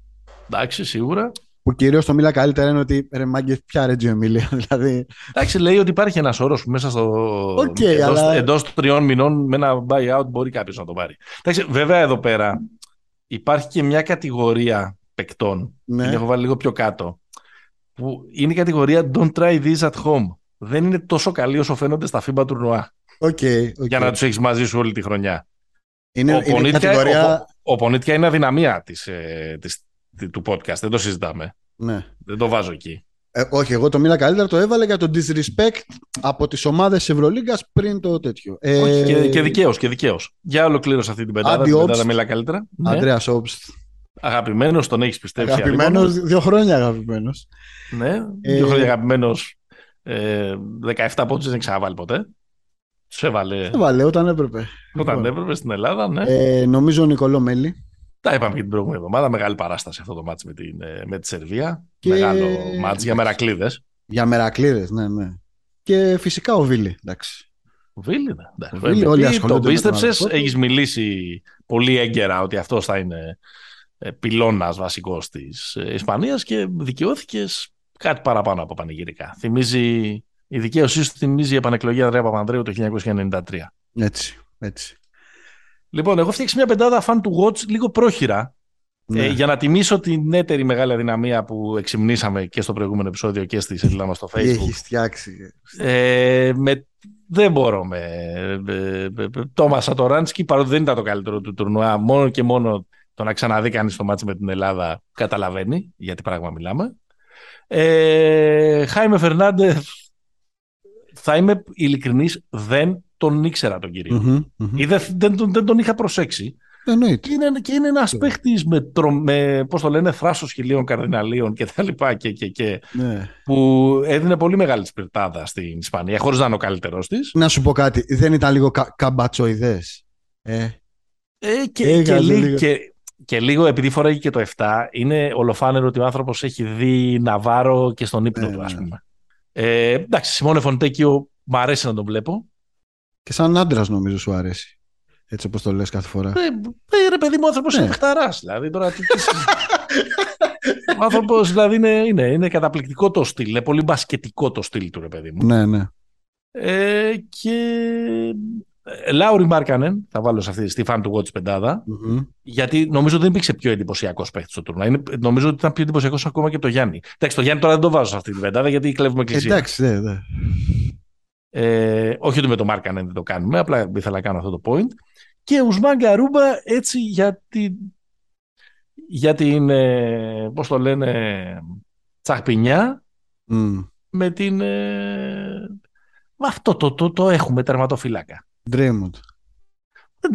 Εντάξει, σίγουρα. Που κυρίως το μίλα καλύτερα είναι ότι ρε μάγκε, πια Ρέτζιο Εμίλια. Δηλαδή, Εντάξει, λέει ότι υπάρχει ένας όρος που μέσα στο. Οκ, εντός, αλλά- εντός τριών μηνών με ένα buyout μπορεί κάποιος να το πάρει. Εντάξει, βέβαια εδώ πέρα υπάρχει και μια κατηγορία παικτών. ναι. Την έχω βάλει λίγο πιο κάτω. Που είναι η κατηγορία Don't try this at home. δεν είναι τόσο καλοί όσο φαίνονται στα FIBA τουρνουά. Okay, okay. Για να τους έχεις μαζί σου όλη τη χρονιά. Είναι, ο, είναι Πονίτια, κατηγορία... ο, ο Πονίτια είναι αδυναμία της, ε, της, του podcast. Δεν το συζητάμε. Ναι. Δεν το βάζω εκεί. Ε, όχι, εγώ το μίλα καλύτερα το έβαλε για το disrespect από τις ομάδες Ευρωλίγκας πριν το τέτοιο. Ε... Όχι, και, και δικαίως, και δικαίως. Για ολοκλήρωση αυτή την πεντάδα, την πεντάδα μίλα καλύτερα. Αντρέας Όμπστ. Αγαπημένος, τον έχεις πιστέψει. Αγαπημένος, δύο χρόνια αγαπημένος. Ναι, δύο χρόνια αγαπημένος. Ε, 17 πόντους δεν ξαναβάλει ποτέ. Του έβαλε. Έβαλε όταν έπρεπε. Όταν λοιπόν. έπρεπε στην Ελλάδα, ναι. Ε, νομίζω ο Νικολό Μέλη. Τα είπαμε και την προηγούμενη εβδομάδα. Μεγάλη παράσταση αυτό το μάτς με, την, με τη Σερβία. Και... Μεγάλο μάτς για μερακλείδες. Για μερακλείδες, ναι, ναι. Και φυσικά ο Βίλι, εντάξει. Ο Βίλι, ναι. Ο Βίλι, όλοι ασχολούνται. Το πίστεψες, έχεις μιλήσει πολύ έγκαιρα ότι αυτός θα είναι πυλώνας βασικός της Ισπανίας και δικαιώθηκες κάτι παραπάνω από πανηγυρικά. Θυμίζει, η δικαίωσή του θυμίζει η επανεκλογή Ανδρέα Παπανδρέου το 1993. Έτσι, έτσι. Λοιπόν, έχω φτιάξει μια πεντάδα fan to watch λίγο πρόχειρα ναι. ε, για να τιμήσω την έτερη μεγάλη αδυναμία που εξυμνήσαμε και στο προηγούμενο επεισόδιο και στη σελίδα μας στο Facebook. Έχεις φτιάξει; Ε, με, δεν μπορώ με Τόμας Σατοράνσκι, παρότι δεν ήταν το καλύτερο του τουρνουά, μόνο και μόνο το να ξαναδεί κανείς το μάτσο με την Ελλάδα καταλαβαίνει γιατί πράγμα μιλάμε. Ε, Χάιμε Φερνάντες, θα είμαι ειλικρινής, δεν τον ήξερα τον κύριο. Mm-hmm, Ή δεν, δεν, δεν, τον είχα προσέξει. Εννοείται. Και είναι, και είναι ένας παίχτης με, τρο, με πώς το λένε, θράσος χιλίων καρδιναλίων και τα λοιπά και, και, και ναι. που έδινε πολύ μεγάλη σπιρτάδα στην Ισπανία, χωρίς να είναι ο καλύτερος της. Να σου πω κάτι, δεν ήταν λίγο κα, καμπατσοειδές. Ε; Ε, και, και, λίγο, και, και λίγο επειδή φοράγει και το 7, είναι ολοφάνερο ότι ο άνθρωπος έχει δει Ναβάρο και στον ύπνο Ναι, του, ας ναι. πούμε. Ε, εντάξει, Σιμώνε Φοντέκιο μου αρέσει να τον βλέπω. Και σαν άντρας νομίζω σου αρέσει. Έτσι όπως το λες κάθε φορά. Ε, ε, ρε παιδί μου, ο άνθρωπος Ναι. είναι χταράς. Δηλαδή, τώρα, τι, τι συζητάς. ο άνθρωπος δηλαδή, είναι, είναι, είναι καταπληκτικό το στυλ. Είναι πολύ μπασκετικό το στυλ του, ρε παιδί μου. Ναι, ναι. Ε, και ε, Λάουρι Μάρκανεν, θα βάλω σε αυτή στη fan του Watch πεντάδα, Μμμ. γιατί νομίζω δεν υπήρξε πιο εντυπωσιακός παίχτη στο τουρνά. Είναι, νομίζω ότι ήταν πιο εντυπωσιακός ακόμα και από το Γιάννη. Εντάξει, το Γιάννη τώρα δεν το βάζω σε αυτή την πεντάδα γιατί κλέβουμε εκκλησία. Εντάξει, ναι, ναι. Ε, όχι ότι με το Μάρκανεν δεν το κάνουμε, απλά ήθελα να κάνω αυτό το point. Και Ουσμάν Γκαρούμπα έτσι για την, για την ε, πώς το λένε, τσαχπινιά Μμ. με την... Ε, με αυτό το, το, το έχουμε τερματοφυλάκα. Draymond.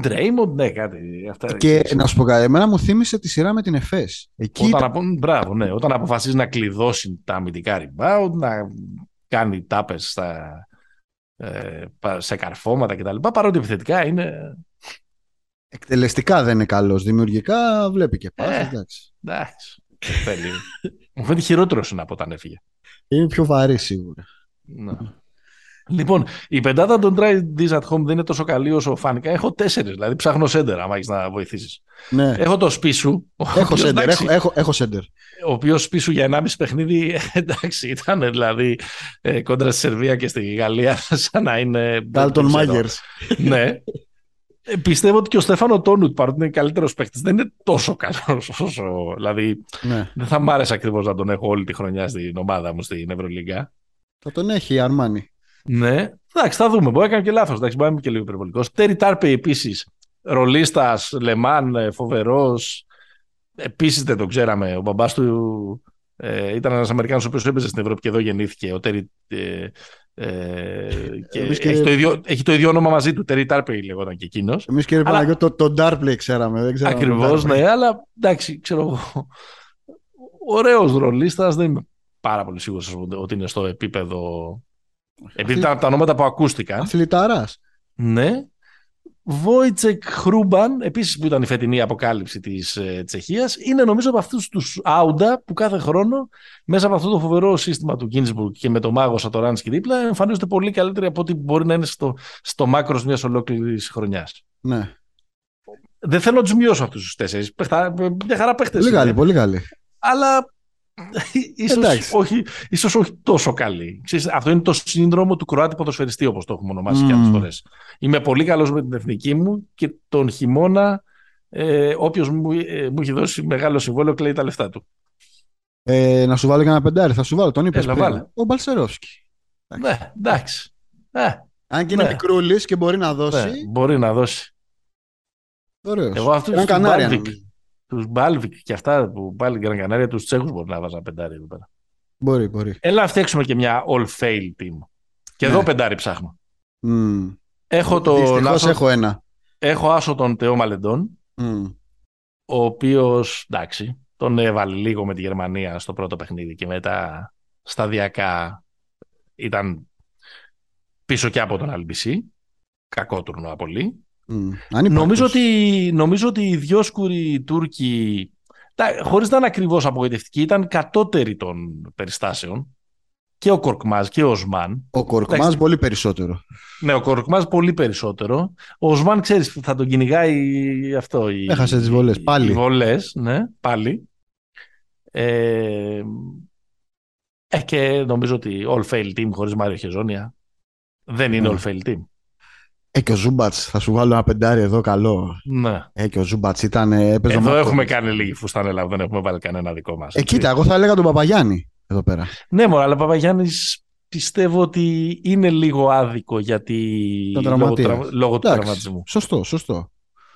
Ντρέιμοντ, ναι, κάτι. Αυτά, Και να σου πω κάτι, εμένα μου θύμισε τη σειρά με την ΕΦΕΣ. Εκεί όταν, ήταν- απο... Μπράβο, ναι. Όταν αποφασίζει να κλειδώσει τα αμυντικά rebound, να κάνει τάπες στα, ε, πα- σε καρφώματα κτλ. Παρότι επιθετικά είναι. εκτελεστικά δεν είναι καλός. Δημιουργικά βλέπει και πας. Ε. εντάξει. Εντάξει. θέλει. Μου φαίνεται χειρότερος είναι από όταν έφυγε. Είναι πιο βαρύ σίγουρα. Ναι. Λοιπόν, η πεντάδα των Try This at Home δεν είναι τόσο καλή όσο φάνηκα. Έχω τέσσερις, δηλαδή ψάχνω σέντερ, άμα έχεις να βοηθήσεις. Ναι. Έχω το Σπίσου. ο Έχω οποίος, σέντερ. εντάξει, Έχω, έχω, έχω σέντερ. ο οποίος πίσω για 1,5 παιχνίδι εντάξει, ήταν δηλαδή ε, κόντρα στη Σερβία και στη Γαλλία, σαν να είναι. Ντάλτον δεν ξέρω. Μάγκερ. ναι. Ε, πιστεύω ότι και ο Στέφανο Τόνουτ, παρότι είναι καλύτερος παίκτη, δεν είναι τόσο καλός όσο. Δηλαδή, Ναι. δεν θα μ' άρεσε ακριβώς να τον έχω όλη τη χρονιά στην ομάδα μου στην Ευρωλίγκα. Θα τον έχει η Αρμάνι. Ναι. Εντάξει, θα δούμε. Μπορεί να κάνω και λάθος. Μπορεί να είμαι και λίγο υπερβολικός. Τέρι Τάρπε επίσης. Ρολίστας, Λεμάν, φοβερός. Επίσης δεν το ξέραμε. Ο μπαμπάς του ε, ήταν ένας Αμερικάνος ο οποίος έπαιζε στην Ευρώπη και εδώ γεννήθηκε. Ο Τέρι. Ε, ε, και Εμείς και- έχει, το ίδιο, έχει το ίδιο όνομα μαζί του. Τέρι Τάρπε λεγόταν και εκείνος. Εμείς κύριε Αλλά- Παναγιώτη, το, το Darplay ξέραμε. Δεν ξέραμε Ακριβώς, το Darplay. ναι, αλλά εντάξει, ξέρω εγώ. Ωραίος ρολίστας. Δεν είμαι πάρα πολύ σίγουρος ότι είναι στο επίπεδο. Επειδή ήταν από τα ονόματα που ακούστηκαν. Αθληταράς. Ναι. Βόιτσεκ Χρούμπαν, επίσης που ήταν η φετινή αποκάλυψη της ε, Τσεχίας, είναι νομίζω από αυτούς τους Άουντα που κάθε χρόνο μέσα από αυτό το φοβερό σύστημα του Γκίνσμπουργκ και με το μάγο Σατοράνσκι δίπλα εμφανίζονται πολύ καλύτεροι από ό,τι μπορεί να είναι στο, στο μάκρος μιας ολόκληρης χρονιάς. Ναι. Δεν θέλω να τους μειώσω αυτούς τους τέσσερις. Παιχτά, μια χαρά παίχτες. Πολύ είναι. καλή, πολύ καλή. Αλλά ίσως Εντάξει. όχι, ίσως όχι τόσο καλή. Ξέρεις, αυτό είναι το σύνδρομο του Κροάτη ποδοσφαιριστή, όπως το έχουμε ονομάσει και Μμμ. άλλες φορές. Είμαι πολύ καλός με την εθνική μου και τον χειμώνα ε, όποιος μου, ε, μου έχει δώσει μεγάλο συμβόλαιο κλαίει τα λεφτά του. Ε, να σου βάλω και ένα πεντάρι. Θα σου βάλω. Τον είπες Έλα, πριν. βάλε. Ο Μπαλσερόφσκι. Ναι, εντάξει. Ε, Αν και είναι Ναι. μικρούλης και μπορεί να δώσει. ναι, μπορεί να δώσει. Ωραίος. Εγώ αυτούς Gran τους Canaria, Baltic, νομίζω. τους Μπάλβικ και αυτά που πάλι Γκραν Κανάρια, τους Τσέχους μπορεί να βάζα πεντάρι εδώ πέρα. Μπορεί, μπορεί. Έλα να φτιάξουμε και μια all-fail team. Και Ναι. εδώ πεντάρι ψάχνω. Μμ. Έχω, το, Δυστυχώς άσο, έχω ένα. έχω άσο τον Τεό Μαλεντών, Μμ. ο οποίος, εντάξει, τον έβαλε λίγο με τη Γερμανία στο πρώτο παιχνίδι και μετά σταδιακά ήταν πίσω και από τον LBC. Κακό τουρνουά πολύ. Μμ. Ανύπαρκτος. Νομίζω ότι, νομίζω ότι οι δυο σκουροι Τούρκοι, τα- χωρίς να είναι ακριβώς απογοητευτικοί, ήταν κατώτεροι των περιστάσεων. Και ο Κορκμάζ και ο Οσμάν. Ο Κορκμάς Εντάξει. πολύ περισσότερο. Ναι, ο Κορκμάζ πολύ περισσότερο. Ο Οσμάν, ξέρεις, θα τον κυνηγάει αυτό. οι- Έχασε τις βολές, οι- πάλι. Οι βολές, ναι, πάλι. Ε, ε, και νομίζω ότι all fail team χωρίς Μάριο Χεζόνια δεν είναι Ναι. all fail team. Ε, και ο Ζούμπατς, θα σου βάλω ένα πεντάρι εδώ καλό. Ναι. Ε, και ο Ζούμπατς ήταν, ε, έπαιζε Εδώ μάτω. έχουμε κάνει λίγη φουστανέλα, δεν έχουμε βάλει κανένα δικό μας. Ε, έτσι. κοίτα, εγώ θα έλεγα τον Παπαγιάννη εδώ πέρα. Ναι, μωρά, αλλά Παπαγιάννης πιστεύω ότι είναι λίγο άδικο γιατί Τον λόγω, τραυματίας. τραυ- λόγω του Εντάξει. τραυματισμού. Σωστό, σωστό.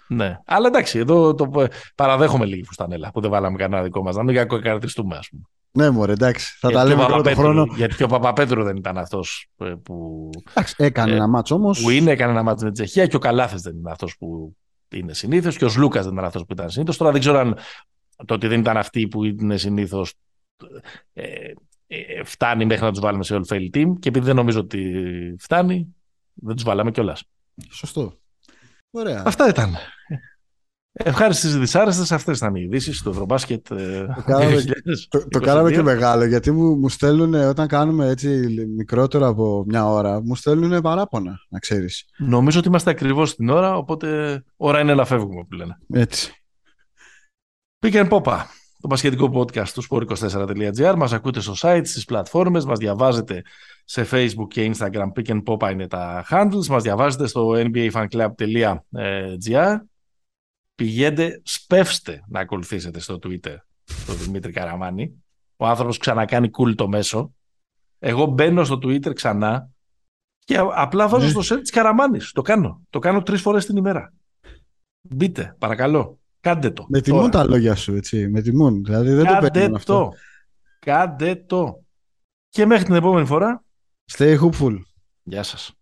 Ναι. Αλλά εντάξει, εδώ το παραδέχομαι λίγη φουστανέλα που δεν βάλαμε κανένα δικό μας. Να μην κακοκαρατιστούμε, ας πούμε. Ναι, μωρέ, εντάξει. Θα Γιατί τα και ο λέμε πρώτο Παπαπέτρου- χρόνο. Γιατί και ο Παπαπέτρου δεν ήταν αυτός ε, που, Εντάξει, έκανε Ε, ένα μάτσο όμως. που είναι, έκανε ένα μάτι με την Τσεχία και ο Καλάθες δεν είναι αυτός που είναι συνήθως και ο Σλούκας δεν ήταν αυτός που ήταν συνήθως. Τώρα δεν ξέρω αν το ότι δεν ήταν αυτοί που είναι συνήθως ε, ε, φτάνει μέχρι να τους βάλουμε σε all fail team και επειδή δεν νομίζω ότι φτάνει δεν τους βάλαμε κιόλας. Σωστό. Ωραία. Αυτά ήταν. Ευχάριστες δυσάρεστες, αυτές ήταν οι ειδήσεις του Ευρωμπάσκετ ε, Το κάναμε- 2022. Το, το κάναμε και μεγάλο γιατί μου, μου στέλνουν όταν κάνουμε έτσι μικρότερο από μια ώρα, μου στέλνουν παράπονα, να ξέρεις. Νομίζω ότι είμαστε ακριβώς στην ώρα, οπότε ώρα είναι να φεύγουμε που λένε. Έτσι. Pick and Popa, το πασχετικό podcast του sport24.gr. Μας ακούτε στο site, στις πλατφόρμες, μας διαβάζετε σε Facebook και Instagram. Pick and Popa είναι τα handles. Μας διαβάζετε στο nbafanclub.gr. Πηγαίνετε, σπεύστε να ακολουθήσετε στο Twitter τον Δημήτρη Καραμάνη. Ο άνθρωπος ξανακάνει cool το μέσο. Εγώ μπαίνω στο Twitter ξανά και α- απλά βάζω Ναι. στο σερ της Καραμάνης. Το κάνω. Το κάνω τρεις φορές την ημέρα. Μπείτε, παρακαλώ. Κάντε το. Με τώρα. τιμούν τα λόγια σου, έτσι. Με τιμούν. Δηλαδή δεν το Κάντε περίμενα αυτό. το. Κάντε το. Και μέχρι την επόμενη φορά. Stay hopeful. Γεια σας.